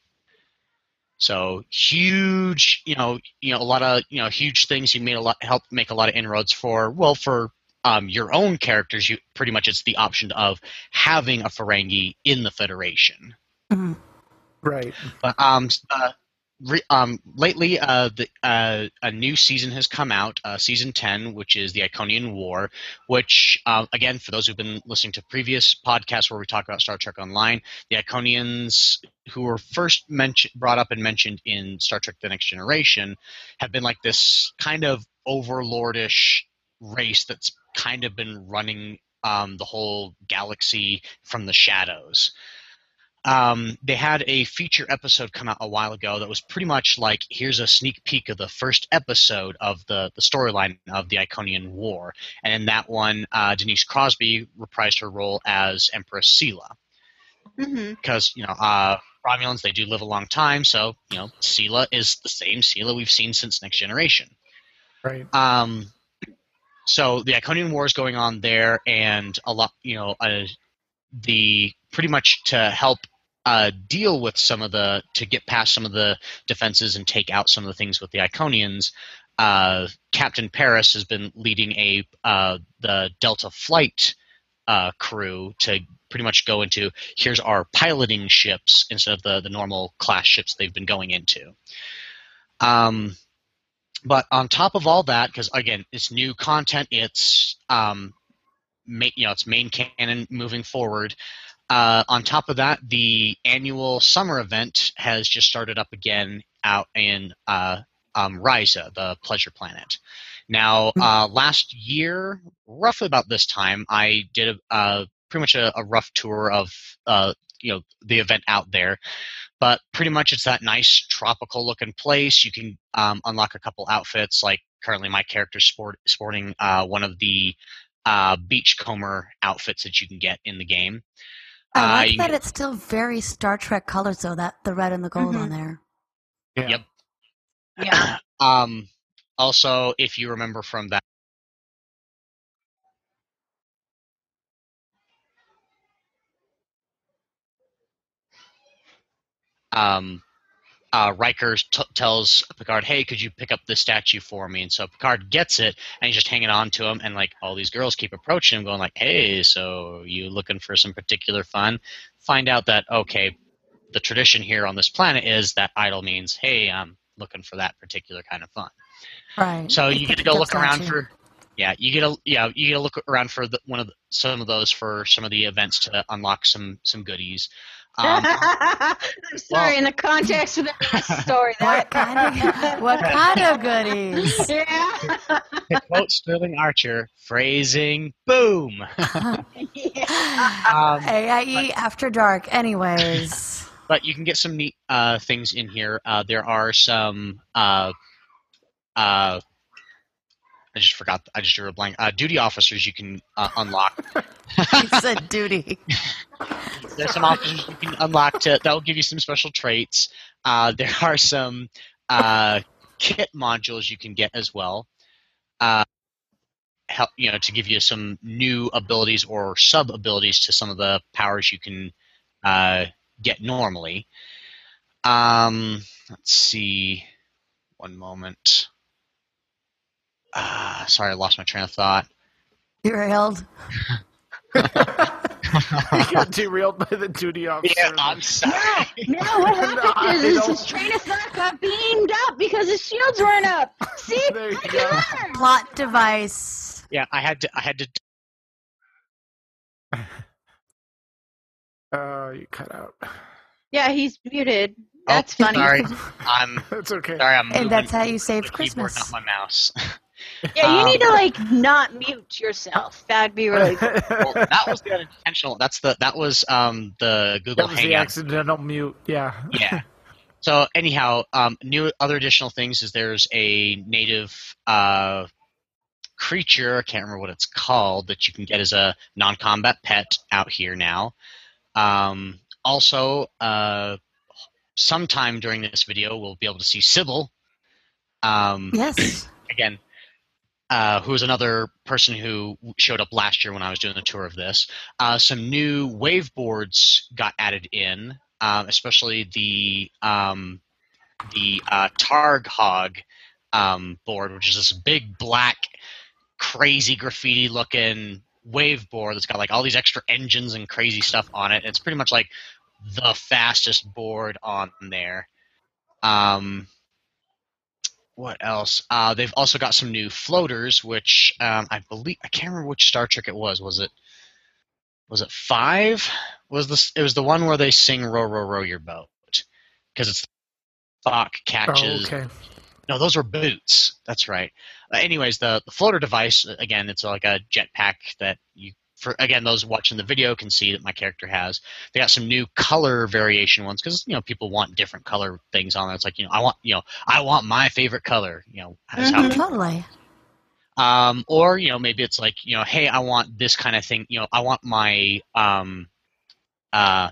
So huge, you know, you know, a lot of you know huge things. You made a lot, helped make a lot of inroads for well for um, your own characters, you pretty much it's the option of having a Ferengi in the Federation. Mhm. Right. But um, uh, re- um, lately, uh, the, uh, a new season has come out, uh, season ten, which is the Iconian War. Which, uh, again, for those who've been listening to previous podcasts where we talk about Star Trek Online, the Iconians, who were first mentioned, brought up and mentioned in Star Trek: The Next Generation, have been like this kind of overlordish race that's kind of been running um, the whole galaxy from the shadows um, they had a feature episode come out a while ago that was pretty much like here's a sneak peek of the first episode of the, the storyline of the Iconian War. And in that one, uh, Denise Crosby reprised her role as Empress Sela. Mm-hmm. Because, you know, uh, Romulans, they do live a long time, so, you know, Sela is the same Sela we've seen since Next Generation. Right. Um, so the Iconian War is going on there, and a lot, you know, uh, the pretty much to help uh, deal with some of the to get past some of the defenses and take out some of the things with the Iconians. Uh, Captain Paris has been leading a uh, the Delta flight uh, crew to pretty much go into here's our piloting ships instead of the the normal class ships they've been going into. Um, but on top of all that, because again, it's new content, it's um, ma- you know, it's main canon moving forward. Uh, on top of that, the annual summer event has just started up again out in uh, um, Risa, the Pleasure Planet. Now, uh, last year, roughly about this time, I did a, uh, pretty much a, a rough tour of uh, you know the event out there. But pretty much, it's that nice tropical looking place. You can um, unlock a couple outfits. Like currently, my character's sport, sporting uh, one of the uh, beachcomber outfits that you can get in the game. I like you that it's still very Star Trek colors, though. That the red and the gold Mhm. on there. Yeah. Yep. Yeah. um, also, if you remember from that. Um, uh, Riker t- tells Picard, "Hey, could you pick up this statue for me?" And so Picard gets it, and he's just hanging on to him. And like all these girls keep approaching him, going like, "Hey, so you looking for some particular fun?" Find out that okay, the tradition here on this planet is that idol means, "Hey, I'm looking for that particular kind of fun." Right. So you get to go look around for, yeah, you get to yeah, you get to look around for the, one of the, some of those for some of the events to unlock some some goodies. Um, I'm sorry, well- in the context of the story, What that kind of what kind of goodies? yeah. to quote Sterling Archer, phrasing, boom. yeah. Um, AIE after dark. Anyways, but you can get some neat uh, things in here. Uh, there are some. Uh, uh, I just forgot. I just drew a blank. Uh, duty officers you can uh, unlock. he said duty. There's some officers you can unlock to that will give you some special traits. Uh, there are some uh, kit modules you can get as well. Uh, help you know to give you some new abilities or sub abilities to some of the powers you can uh, get normally. Um, let's see. One moment. Uh, sorry, I lost my train of thought. Derailed. he got derailed by the duty officer. Yeah, I'm sorry. No, what happened No, is, I is his train of thought got beamed up because his shields weren't up. See? There you go. Plot device. Yeah, I had to. I had to Uh, you cut out. Yeah, he's muted. Oh, That's funny. Sorry, I'm That's okay. sorry. I'm And that's how you save saved keyboard, Christmas. not my mouse. Yeah, you Um, need to like not mute yourself. That'd be really cool. well, that was the unintentional. That's the that was um the Google that was the accidental mute. Yeah. yeah. So anyhow, um, new other additional things is there's a native uh, creature. I can't remember what it's called that you can get as a non-combat pet out here now. Um, also, uh, sometime during this video, we'll be able to see Sybil. Um, Yes. again, uh, who was another person who showed up last year when I was doing the tour of this. Uh, some new wave boards got added in, um, especially the um, the uh, Targ Hog um, board, which is this big black, crazy graffiti looking wave board that's got like all these extra engines and crazy stuff on it. It's pretty much like the fastest board on there. Um, what else? Uh, they've also got some new floaters, which um, I believe I can't remember which Star Trek it was. Was it was it five? Was this? It was the one where they sing "Row, row, row your boat" because it's Spock catches. Oh, okay. No, those were boots. That's right. Uh, anyways, the the floater device again, it's like a jetpack that you. For again, those watching the video can see that my character has. They got some new color variation ones because you know people want different color things on there. It's like you know I want you know I want my favorite color. You know, is how Mhm. Totally. um, or you know maybe it's like you know hey i want this kind of thing you know i want my um, uh,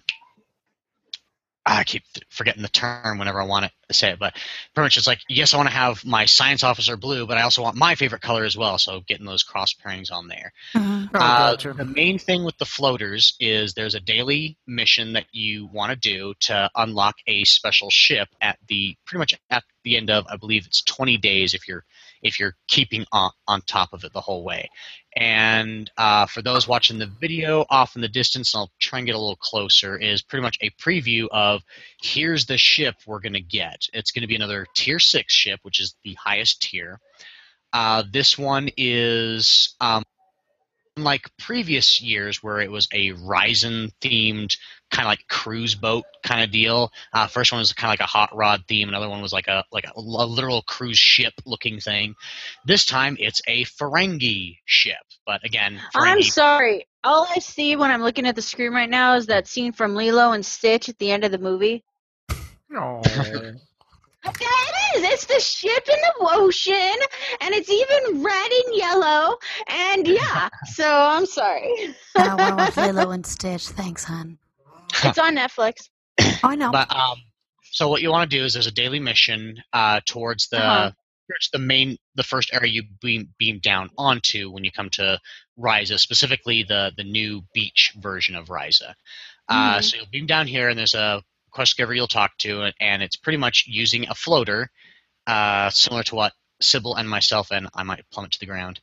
i keep forgetting the term whenever i want to say it but pretty much it's like yes i want to have my science officer blue but i also want my favorite color as well so getting those cross pairings on there Mhm. Oh, uh, gotcha. the main thing with the floaters is there's a daily mission that you want to do to unlock a special ship at the pretty much at the end of I believe it's 20 days if you're if you're keeping on, on top of it the whole way. And uh, for those watching the video off in the distance, and I'll try and get a little closer, is pretty much a preview of here's the ship we're going to get. It's going to be another tier six ship, which is the highest tier. Uh, this one is um, unlike previous years where it was a Risan themed kind of like cruise boat kind of deal. Uh, first one was kind of like a hot rod theme. Another one was like a like a, a literal cruise ship looking thing. This time it's a Ferengi ship, but again, I'm sorry. All I see when I'm looking at the screen right now is that scene from Lilo and Stitch at the end of the movie. Oh. Yeah, it is. It's the ship in the ocean, and it's even red and yellow. And yeah, so I'm sorry. I want to watch Lilo and Stitch. Thanks, hon. It's on Netflix. Oh, I know. But um, so what you want to do is there's a daily mission uh, towards the Uh-huh. towards the main the first area you beam beam down onto when you come to Risa, specifically the the new beach version of Risa. Uh, Mhm. so you'll beam down here, and there's a quest giver you'll talk to, and it's pretty much using a floater, uh, similar to what Sybil and myself and I might plummet to the ground.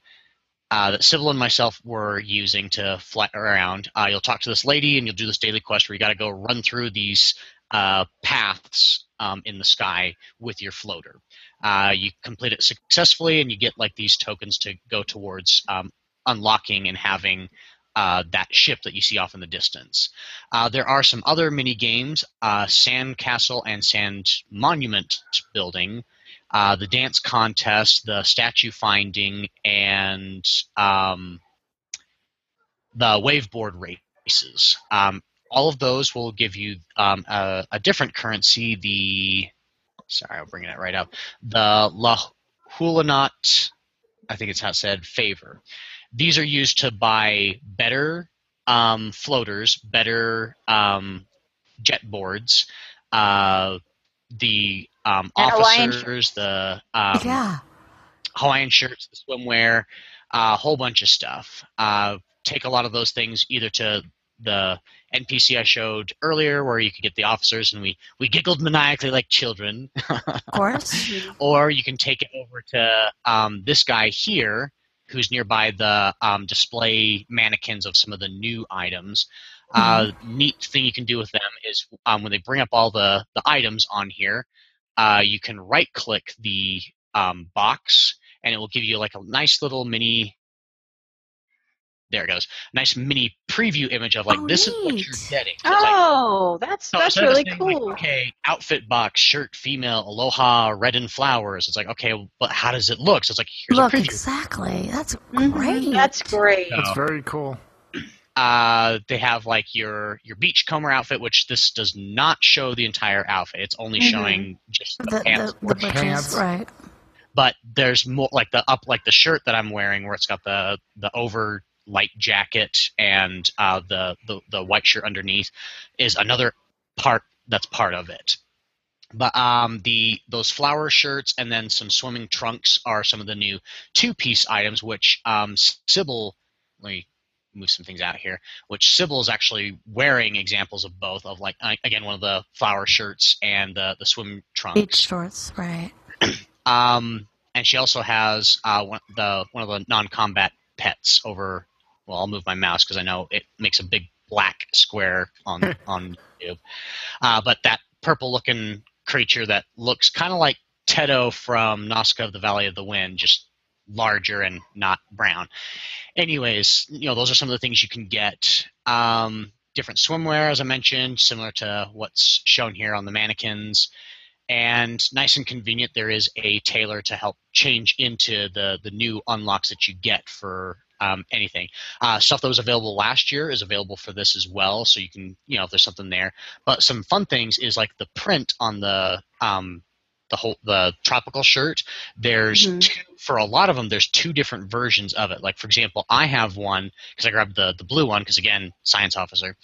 Uh, that Sybil and myself were using to fly around. Uh, you'll talk to this lady, and you'll do this daily quest where you got to go run through these uh, paths um, in the sky with your floater. Uh, you complete it successfully, and you get like these tokens to go towards um, unlocking and having uh, that ship that you see off in the distance. Uh, there are some other mini games: uh, Sand Castle and Sand Monument building, uh, the dance contest, the statue finding, and um, the waveboard races. Um, all of those will give you um, a, a different currency. The sorry, I'm bringing it right up. The La Hulanot, I think it's how it said, favor. These are used to buy better um, floaters, better um, jet boards, uh, the um, officers, the um, yeah. Hawaiian shirts, the swimwear, a whole bunch of stuff. Uh, take a lot of those things either to the NPC I showed earlier, where you could get the officers, and we we giggled maniacally like children, Of course. or you can take it over to um, this guy here, who's nearby the um, display mannequins of some of the new items. Uh, neat thing you can do with them is um, when they bring up all the the items on here, uh, you can right click the um, box and it will give you like a nice little mini there it goes nice mini preview image of like Oh, this is what you're getting So it's like, Oh, that's so that's really saying, like, cool. okay outfit box shirt female aloha red and flowers it's like okay but how does it look so it's like here's Look, a preview exactly. That's Mhm, great. That's great. That's very cool. uh, they have like your your beachcomber outfit which this does not show the entire outfit it's only Mhm. showing just the, the, pants the, the portion. butchers, Pants. right. but there's more like the up like the shirt that I'm wearing where it's got the the over light jacket and uh, the, the the white shirt underneath is another part that's part of it. But um, the those flower shirts and then some swimming trunks are some of the new two piece items, which um, Sybil. Let me move some things out here. Which Sybil is actually wearing examples of both of like again one of the flower shirts and the the swim trunks. Beach shorts, right. Um, and she also has uh, one, the one of the non-combat pets over. Well, I'll move my mouse because I know it makes a big black square on on YouTube. Uh, but that purple looking creature that looks kind of like Teto from Nausicaa of the Valley of the Wind, just larger and not brown. Anyways, you know those are some of the things you can get. Um, different swimwear, as I mentioned, similar to what's shown here on the mannequins. And nice and convenient, there is a tailor to help change into the the new unlocks that you get for um, anything. Uh, stuff that was available last year is available for this as well, so you can, you know, if there's something there. But some fun things is like the print on the um, the whole the tropical shirt. There's Mhm. two, for a lot of them. There's two different versions of it. Like for example, I have one because I grabbed the the blue one because again, science officer.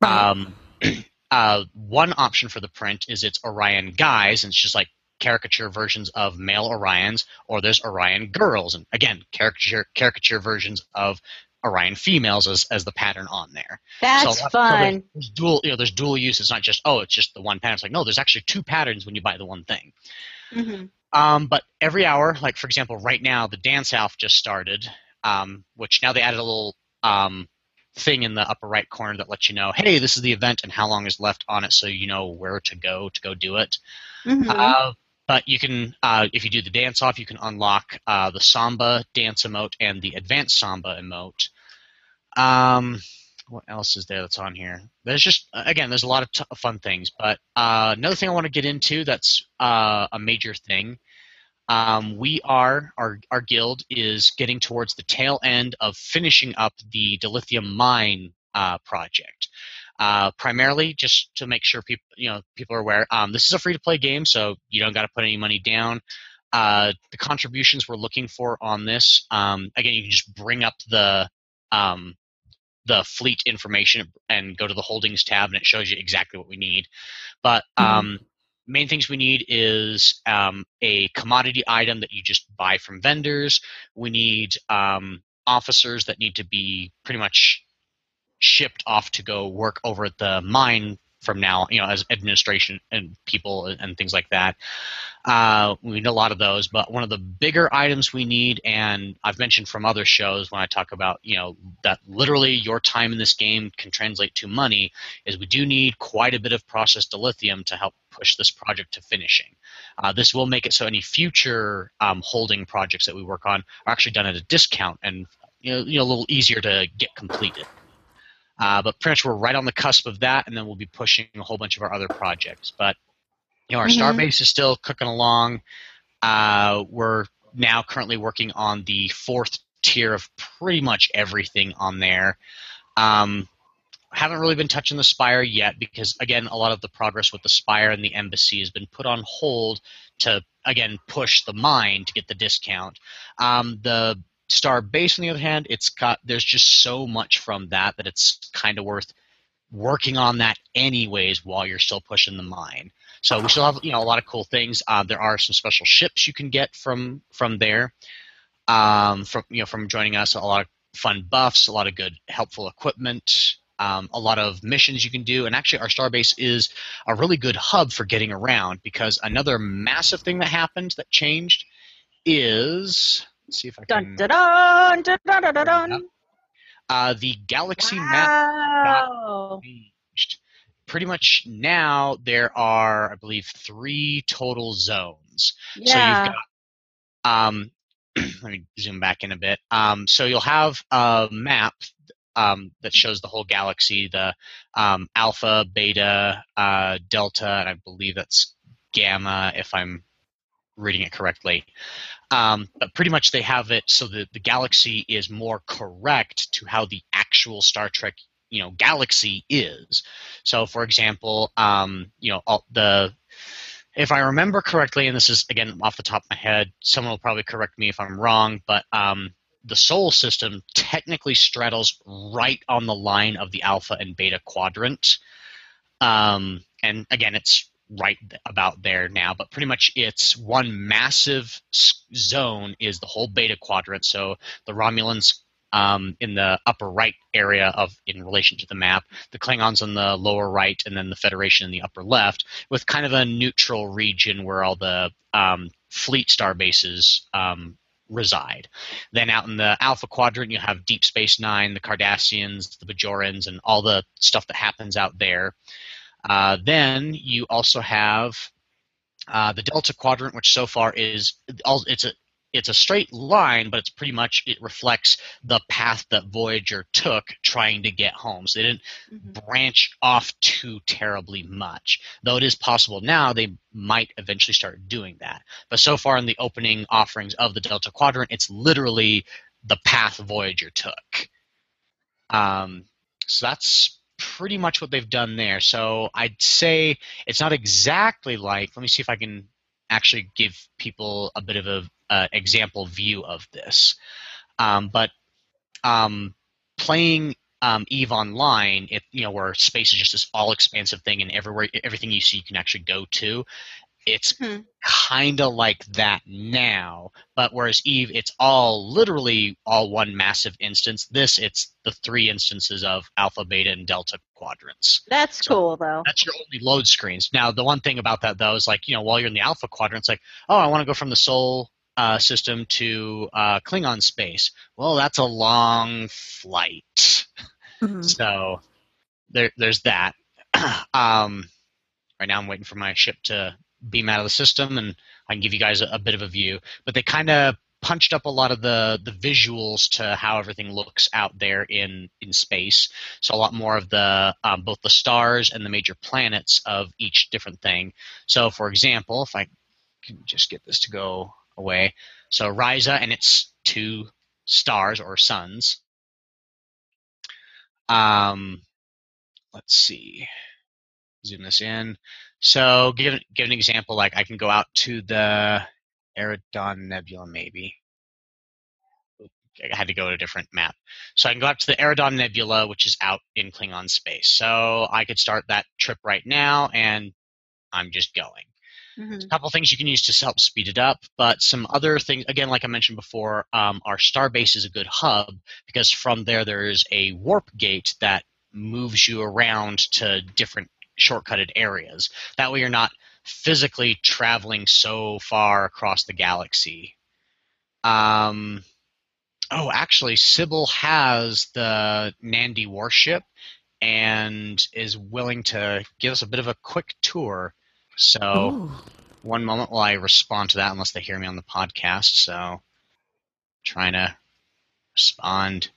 Right. Um, uh, one option for the print is it's Orion guys, and it's just like caricature versions of male Orions, or there's Orion girls, and again, caricature caricature versions of Orion females as, as the pattern on there. That's So lot- so fun. there's, dual, you know, there's dual use. It's not just oh, it's just the one pattern. It's like no, there's actually two patterns when you buy the one thing. hmm Um, but every hour, like for example, right now the dance off just started, um, which now they added a little um, thing in the upper right corner that lets you know, hey, this is the event and how long is left on it, so you know where to go to go do it. hmm Uh, but you can, uh, if you do the dance off, you can unlock uh, the Samba dance emote and the advanced Samba emote. Um, what else is there that's on here? There's just again, there's a lot of t- fun things. But uh, another thing I want to get into that's uh, a major thing. Um, we are our our guild is getting towards the tail end of finishing up the dilithium mine uh, project. Uh, primarily just to make sure people you know people are aware. Um, this is a free to play game, so you don't got to put any money down. Uh, the contributions we're looking for on this, um, again, you can just bring up the um, the fleet information and go to the holdings tab, and it shows you exactly what we need. But um, main things we need is um, a commodity item that you just buy from vendors. We need um, officers that need to be pretty much shipped off to go work over at the mine from now, you know, as administration and people and, things like that. Uh, we need a lot of those, but one of the bigger items we need, and I've mentioned from other shows when I talk about, you know, that literally your time in this game can translate to money, is we do need quite a bit of processed lithium to help push this project to finishing. Uh, this will make it so any future um, holding projects that we work on are actually done at a discount and you know, you know a little easier to get completed. Uh, but pretty much we're right on the cusp of that, and then we'll be pushing a whole bunch of our other projects. But you know, our Mhm. Starbase is still cooking along. Uh, we're now currently working on the fourth tier of pretty much everything on there. Um, haven't really been touching the Spire yet because, again, a lot of the progress with the Spire and the Embassy has been put on hold to, again, push the mine to get the discount. Um, the Star Base, on the other hand, it's got there's just so much from that that it's kind of worth working on that anyways while you're still pushing the mine. So we still have you know a lot of cool things. Uh, there are some special ships you can get from from there, um, from you know from joining us. A lot of fun buffs, a lot of good helpful equipment, um, a lot of missions you can do. And actually, our starbase is a really good hub for getting around because another massive thing that happened that changed is see if I can dun dun dun dun dun dun. dun. uh, the galaxy map changed. Pretty much now there are, I believe, three total zones. Yeah. So you've got, um, let me zoom back in a bit. Um, so you'll have a map um, that shows the whole galaxy, the um, alpha, beta, uh, delta, and I believe that's gamma, if I'm reading it correctly. Um, but pretty much they have it so that the galaxy is more correct to how the actual Star Trek you know galaxy is. So, for example, um, you know all the if I remember correctly, and this is again off the top of my head, someone will probably correct me if I'm wrong, but um, the Sol system technically straddles right on the line of the Alpha and Beta quadrant. Um, and again, it's right about there now, but pretty much it's one massive zone is the whole Beta quadrant. So the Romulans um, in the upper right area of in relation to the map, the Klingons on the lower right, and then the Federation in the upper left, with kind of a neutral region where all the um, fleet star bases um, reside. Then out in the Alpha Quadrant, you have Deep Space Nine, the Cardassians, the Bajorans, and all the stuff that happens out there. Uh, then you also have uh, the Delta Quadrant, which so far is all it's a it's a straight line, but it's pretty much it reflects the path that Voyager took trying to get home. So they didn't Mhm. branch off too terribly much. Though it is possible now they might eventually start doing that. But so far in the opening offerings of the Delta Quadrant, it's literally the path Voyager took. Um, so that's pretty much what they've done there. So I'd say it's not exactly like. Let me see if I can actually give people a bit of a uh, example view of this. Um, but um, playing um, Eve Online, it you know where space is just this all expansive thing, and everywhere everything you see you can actually go to. It's Hmm. kind of like that now, but whereas Eve, it's all literally all one massive instance. This, it's the three instances of Alpha, Beta, and Delta quadrants That's So- cool though. that's your only load screens. Now, the one thing about that though is like, you know, while you're in the alpha quadrant, it's like, oh, I want to go from the Sol uh, system to uh, Klingon space. Well, that's a long flight. Mhm. So there, there's that. um, right now, I'm waiting for my ship to beam out of the system, and I can give you guys a, a bit of a view. But they kind of punched up a lot of the the visuals to how everything looks out there in in space. So a lot more of the um, both the stars and the major planets of each different thing. So, for example, if I can just get this to go away, so Risa and its two stars or suns. Um, let's see. Zoom this in. So, give give an example. Like I can go out to the Eridon Nebula, maybe. I had to go to a different map. So I can go out to the Eridon Nebula, which is out in Klingon space. So I could start that trip right now, and I'm just going Mhm. a couple things you can use to help speed it up, but some other things, again, like I mentioned before, um, our Starbase is a good hub because from there there is a warp gate that moves you around to different shortcutted areas. That way you're not physically traveling so far across the galaxy. Um, oh, actually, Sybil has the Nandi warship and is willing to give us a bit of a quick tour. So Ooh. one moment while I respond to that, unless they hear me on the podcast. So, trying to respond,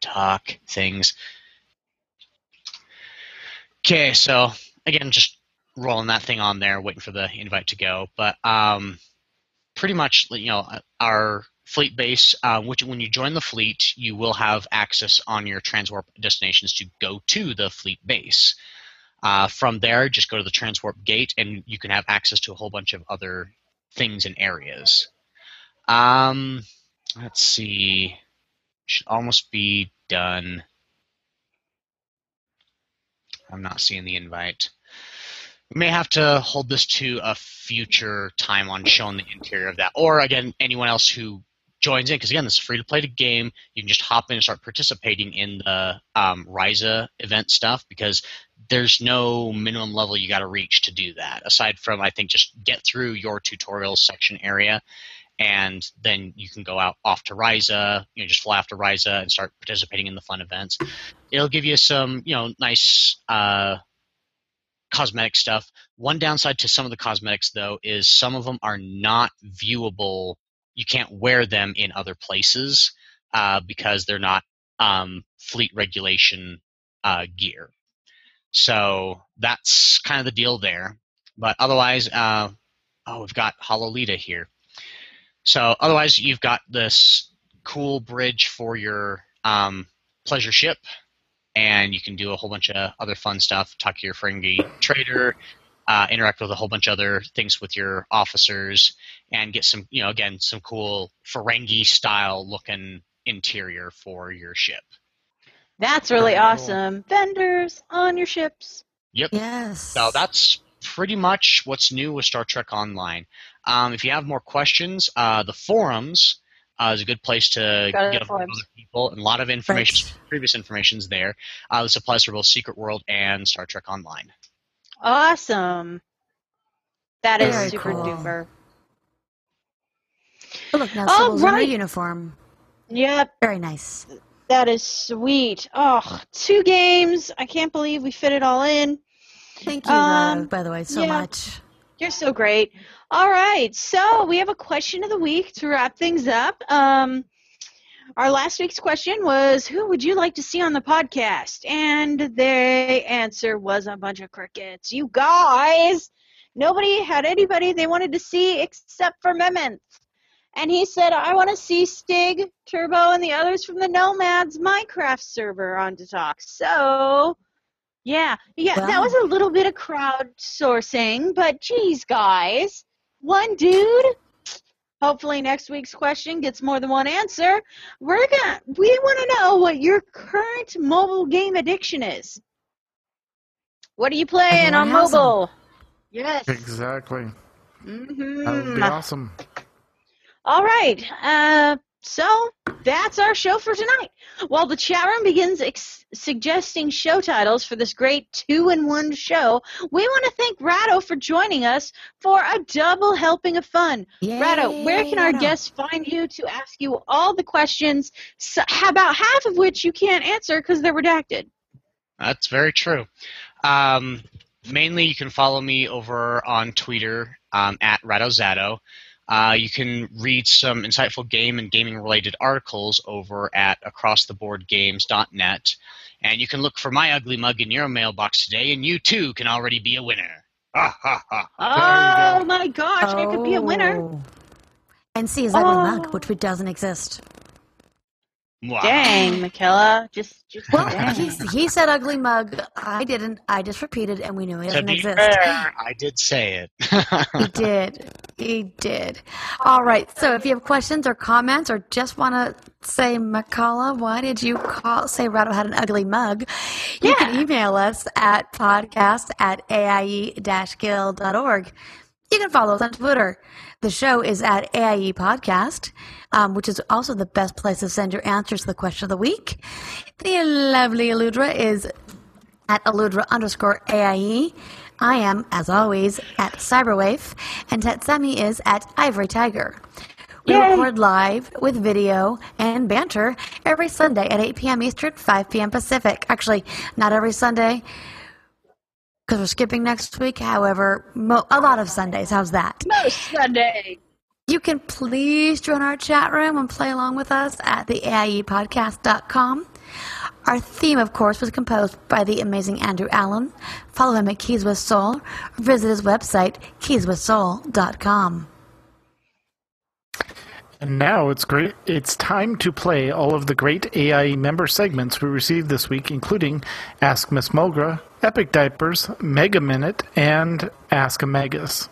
talk, things. Okay, so again, just rolling that thing on there, waiting for the invite to go. But um, pretty much, you know, our fleet base, uh, which when you join the fleet, you will have access on your transwarp destinations to go to the fleet base. Uh, from there, just go to the transwarp gate, and you can have access to a whole bunch of other things and areas. Um, let's see. Should almost be done. I'm not seeing the invite. We may have to hold this to a future time on showing the interior of that, or again, anyone else who joins in, because again, this is free to play game. You can just hop in and start participating in the um, Risa event stuff because there's no minimum level you got to reach to do that. Aside from, I think, just get through your tutorial section area, and then you can go out off to Risa, You know, just fly off to Risa and start participating in the fun events. It'll give you some, you know, nice uh, cosmetic stuff. One downside to some of the cosmetics, though, is some of them are not viewable. You can't wear them in other places uh, because they're not um, fleet regulation uh, gear. So that's kind of the deal there. But otherwise, uh, oh, we've got Hololita here. So otherwise, you've got this cool bridge for your um, pleasure ship, and you can do a whole bunch of other fun stuff. Talk to your Ferengi trader, uh, interact with a whole bunch of other things with your officers, and get some, you know, again, some cool Ferengi style looking interior for your ship. That's really Very cool. awesome. Vendors on your ships. Yep. Yes. So that's pretty much what's new with Star Trek Online. Um, if you have more questions, uh, the forums uh, is a good place to Go get a hold of other people, and a lot of information, Right. previous information is there. Uh, this applies for both Secret World and Star Trek Online. Awesome. That is Very super cool. duper. Oh, look, now All Sybil's in her right. uniform. Yep, Very nice. that is sweet. Oh, two games. I can't believe we fit it all in. Thank you, Um, Rose, by the way, so yeah. much. You're so great. All right, so we have a question of the week to wrap things up. Um, our last week's question was, "Who would you like to see on the podcast?" And the answer was a bunch of crickets. You guys, nobody had anybody they wanted to see except for Memon. And he said, "I want to see Stig, Turbo, and the others from the Nomads Minecraft server on to talk." So. Yeah, yeah, that was a little bit of crowdsourcing, but geez, guys, one dude. Hopefully, next week's question gets more than one answer. We're gonna, we want to know what your current mobile game addiction is. What are you playing on Everyone has 'em. mobile? Yes. Exactly. Mm-hmm. That would be awesome. All right. Uh, so that's our show for tonight. While the chat room begins ex- suggesting show titles for this great two-in-one show, we want to thank Ratto for joining us for a double helping of fun. Ratto, where can our Ratto. guests find you to ask you all the questions, so, about half of which you can't answer because they're redacted? That's very true. Um, mainly, you can follow me over on Twitter um, at RattoZatto. Uh, you can read some insightful game and gaming related articles over at acrosstheboardgames.net. And you can look for my ugly mug in your mailbox today, and you too can already be a winner. Ha ha ha. Oh my gosh, I could be a winner. Oh. And see his ugly Oh. mug, which doesn't exist. Mwah. Dang, Mkallah, just, just Well, dang. he, he said ugly mug. I didn't. I just repeated, and we knew he To doesn't be exist. fair, I did say it. He did. He did. All right. So if you have questions or comments or just want to say, Mkallah, why did you call, say Ratto had an ugly mug? You can email us at podcast at aie-guild.org. You can follow us on Twitter. The show is at AIE Podcast, um, which is also the best place to send your answers to the question of the week. The lovely Alludra is at Alludra underscore AIE. I am, as always, at Cyberwave, and Tetsemi is at Ivory Tiger. We Yay. record live with video and banter every Sunday at 8 p.m. Eastern, 5 p.m. Pacific. Actually, not every Sunday because we're skipping next week. However, mo- a lot of Sundays. How's that? Most Sunday. You can please join our chat room and play along with us at the AIEpodcast.com. Our theme, of course, was composed by the amazing Andrew Allen. Follow him at Keys with Soul or visit his website, keyswithsoul.com. And now it's great. It's time to play all of the great AIE member segments we received this week, including Ask Miss Mulgra, Epic Diapers, Mega Minute, and Ask a Magus.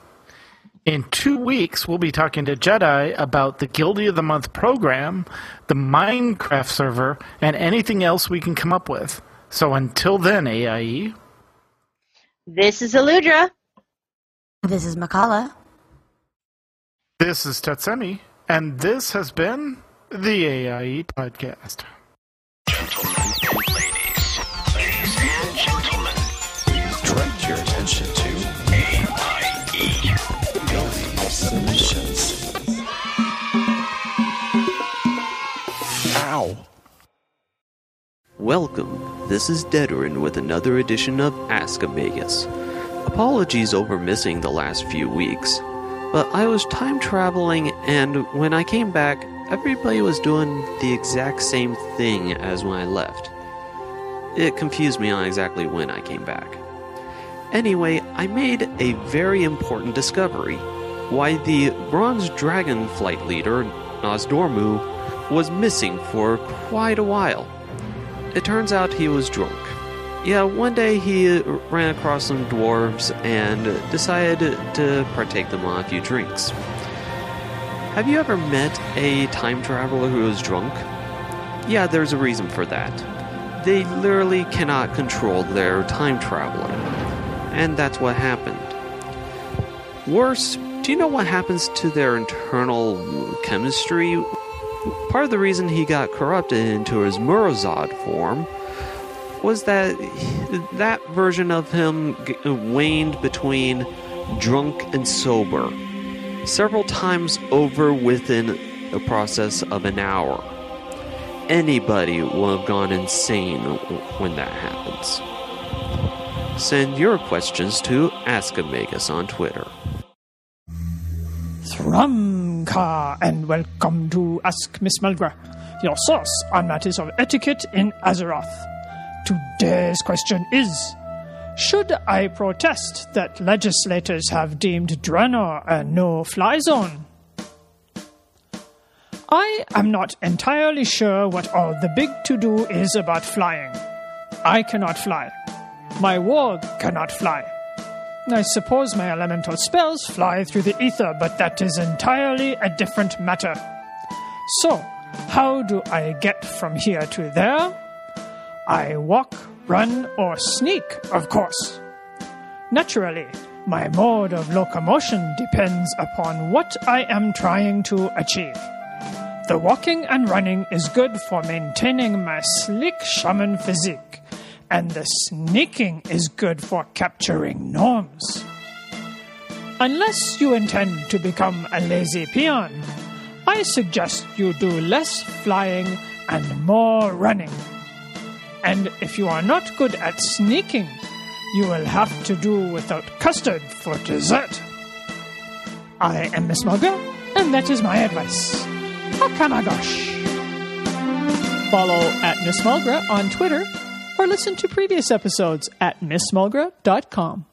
In two weeks, we'll be talking to Jedi about the Guildie of the Month program, the Minecraft server, and anything else we can come up with. So until then, AIE, This is Alludra. This is Mkallah. this is Tetsemi, and this has been the AIE Podcast. Attention to AIE Ability Submissions. Ow. Welcome. This is Dedorin with another edition of Ask a Magus. Apologies over missing the last few weeks, but I was time traveling, and when I came back, everybody was doing the exact same thing as when I left. It confused me on exactly when I came back. Anyway, I made a very important discovery why the Bronze Dragon flight leader, Nozdormu, was missing for quite a while. It turns out he was drunk. Yeah, one day he ran across some dwarves and decided to partake them on a few drinks. Have you ever met a time traveler who is drunk? Yeah, there's a reason for that. They literally cannot control their time traveling. And that's what happened. Worse, do you know what happens to their internal chemistry? Part of the reason he got corrupted into his Murozond form was that that version of him waned between drunk and sober several times over within the process of an hour. Anybody will have gone insane when that happens. Send your questions to Ask a Magus on Twitter. Throm-Ka, and welcome to Ask Miss Mulgra, your source on matters of etiquette in Azeroth. Today's question is Should I protest that legislators have deemed Draenor a no fly zone? I am not entirely sure what all the big to do is about flying. I cannot fly. My warg cannot fly. I suppose my elemental spells fly through the ether, but that is entirely a different matter. So, how do I get from here to there? I walk, run, or sneak, of course. Naturally, my mode of locomotion depends upon what I am trying to achieve. The walking and running is good for maintaining my sleek shaman physique, and the sneaking is good for capturing gnomes. Unless you intend to become a lazy peon, I suggest you do less flying and more running. And if you are not good at sneaking, you will have to do without custard for dessert. I am Miss Mulgra, and that is my advice. Aka'magosh. Follow at Miss Mulgra on Twitter or listen to previous episodes at missmulgra.com.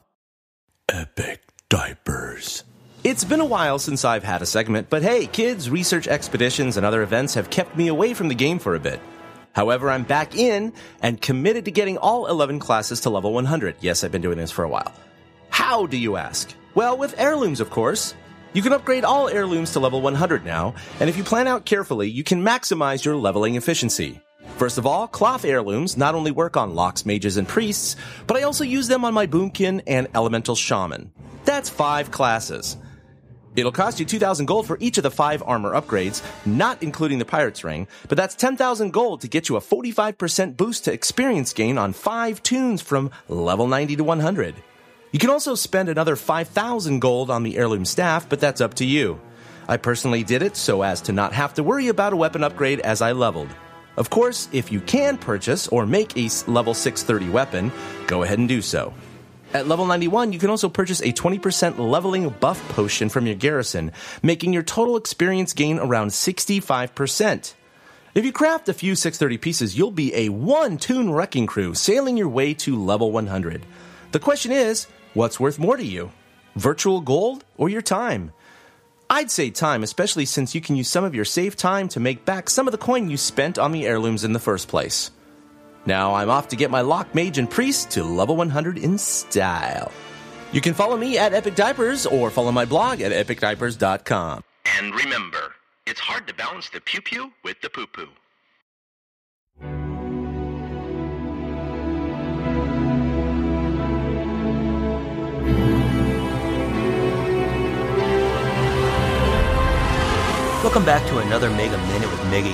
Epic diapers. It's been a while since I've had a segment, but hey, kids, research expeditions and other events have kept me away from the game for a bit. However, I'm back in and committed to getting all 11 classes to level 100. Yes, I've been doing this for a while. How do you ask? Well, with heirlooms, of course. You can upgrade all heirlooms to level 100 now, and if you plan out carefully, you can maximize your leveling efficiency. First of all, cloth heirlooms not only work on locks, mages, and priests, but I also use them on my boomkin and elemental shaman. That's five classes. It'll cost you 2,000 gold for each of the five armor upgrades, not including the pirate's ring, but that's 10,000 gold to get you a 45% boost to experience gain on five toons from level 90 to 100. You can also spend another 5,000 gold on the heirloom staff, but that's up to you. I personally did it so as to not have to worry about a weapon upgrade as I leveled. Of course, if you can purchase or make a level 630 weapon, go ahead and do so. At level 91, you can also purchase a 20% leveling buff potion from your garrison, making your total experience gain around 65%. If you craft a few 630 pieces, you'll be a one toon wrecking crew sailing your way to level 100. The question is, what's worth more to you? Virtual gold or your time? I'd say time, especially since you can use some of your saved time to make back some of the coin you spent on the heirlooms in the first place. Now I'm off to get my lock mage and priest to level 100 in style. You can follow me at Epic Diapers or follow my blog at epicdiapers.com. And remember, it's hard to balance the pew pew with the poo poo. Welcome back to another Mega Minute with Mega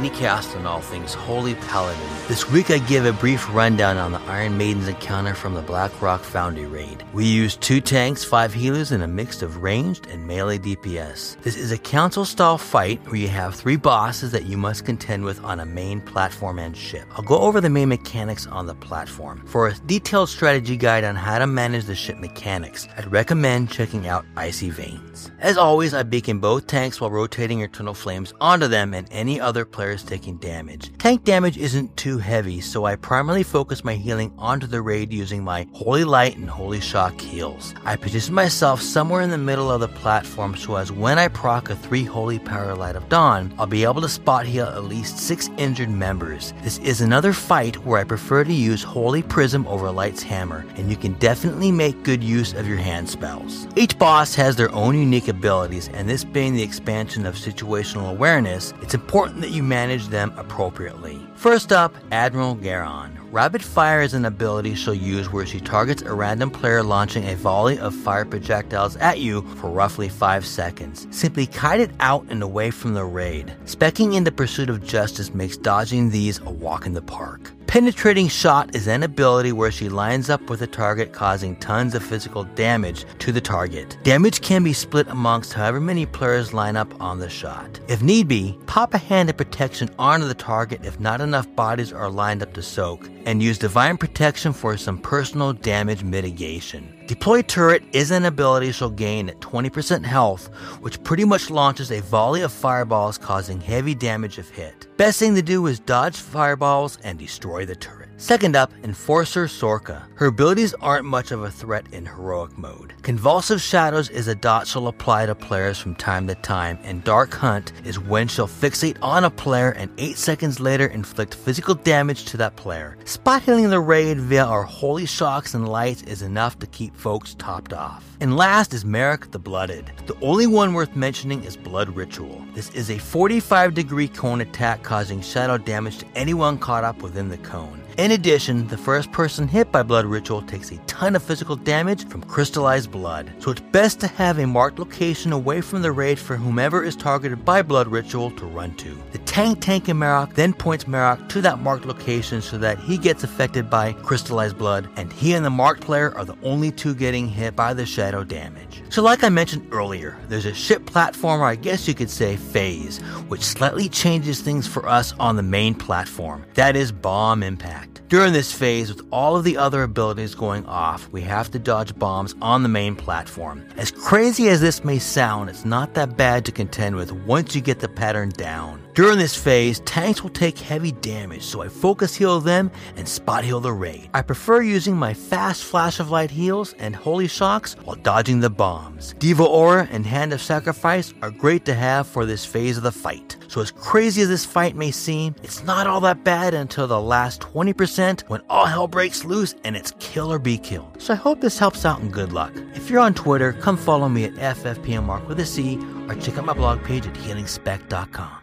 Mini cast on all things Holy Paladin. This week I give a brief rundown on the Iron Maiden's encounter from the Blackrock Foundry raid. We used two tanks, five healers, and a mix of ranged and melee DPS. This is a council style fight where you have three bosses that you must contend with on a main platform and ship. I'll go over the main mechanics on the platform. For a detailed strategy guide on how to manage the ship mechanics, I'd recommend checking out Icy Veins. As always, I beacon both tanks while rotating Eternal Flames onto them and any other players taking damage. Tank damage isn't too heavy, so I primarily focus my healing onto the raid using my Holy Light and Holy Shock heals. I position myself somewhere in the middle of the platform so as when I proc a 3 Holy Power Light of Dawn, I'll be able to spot heal at least 6 injured members. This is another fight where I prefer to use Holy Prism over Light's Hammer, and you can definitely make good use of your hand spells. Each boss has their own unique abilities, and this being the expansion of situational awareness, it's important that you manage them appropriately. First up, Admiral Gar'an. Rapid Fire is an ability she'll use where she targets a random player launching a volley of fire projectiles at you for roughly 5 seconds. Simply kite it out and away from the raid. Specking in the Pursuit of Justice makes dodging these a walk in the park. Penetrating shot is an ability where she lines up with a target, causing tons of physical damage to the target. Damage can be split amongst however many players line up on the shot. If need be, pop a hand of protection onto the target if not enough bodies are lined up to soak, and use Divine Protection for some personal damage mitigation. Deploy Turret is an ability she'll gain at 20% health, which pretty much launches a volley of fireballs causing heavy damage if hit. Best thing to do is dodge fireballs and destroy the turret. Second up, Enforcer Sorka. Her abilities aren't much of a threat in heroic mode. Convulsive Shadows is a dot she'll apply to players from time to time, and Dark Hunt is when she'll fixate on a player and 8 seconds later inflict physical damage to that player. Spot healing the raid via our Holy Shocks and Lights is enough to keep folks topped off. And last is Marak the Blooded. The only one worth mentioning is Blood Ritual. This is a 45 degree cone attack causing shadow damage to anyone caught up within the cone. In addition, the first person hit by Blood Ritual takes a ton of physical damage from crystallized blood, so it's best to have a marked location away from the raid for whomever is targeted by Blood Ritual to run to. The tank tank in Marak then points Marak to that marked location so that he gets affected by crystallized blood, and he and the marked player are the only two getting hit by the shadow damage. So, like I mentioned earlier, there's a ship platform, or I guess you could say phase, which slightly changes things for us on the main platform. That is bomb impact. During this phase, with all of the other abilities going off, we have to dodge bombs on the main platform. As crazy as this may sound, it's not that bad to contend with once you get the pattern down. During this phase, tanks will take heavy damage, so I focus heal them and spot heal the raid. I prefer using my fast flash of light heals and holy shocks while dodging the bombs. Diva Aura and Hand of Sacrifice are great to have for this phase of the fight. So as crazy as this fight may seem, it's not all that bad until the last 20% when all hell breaks loose and it's kill or be killed. So I hope this helps out and good luck. If you're on Twitter, come follow me at FFPMMark with a C or check out my blog page at healingspec.com.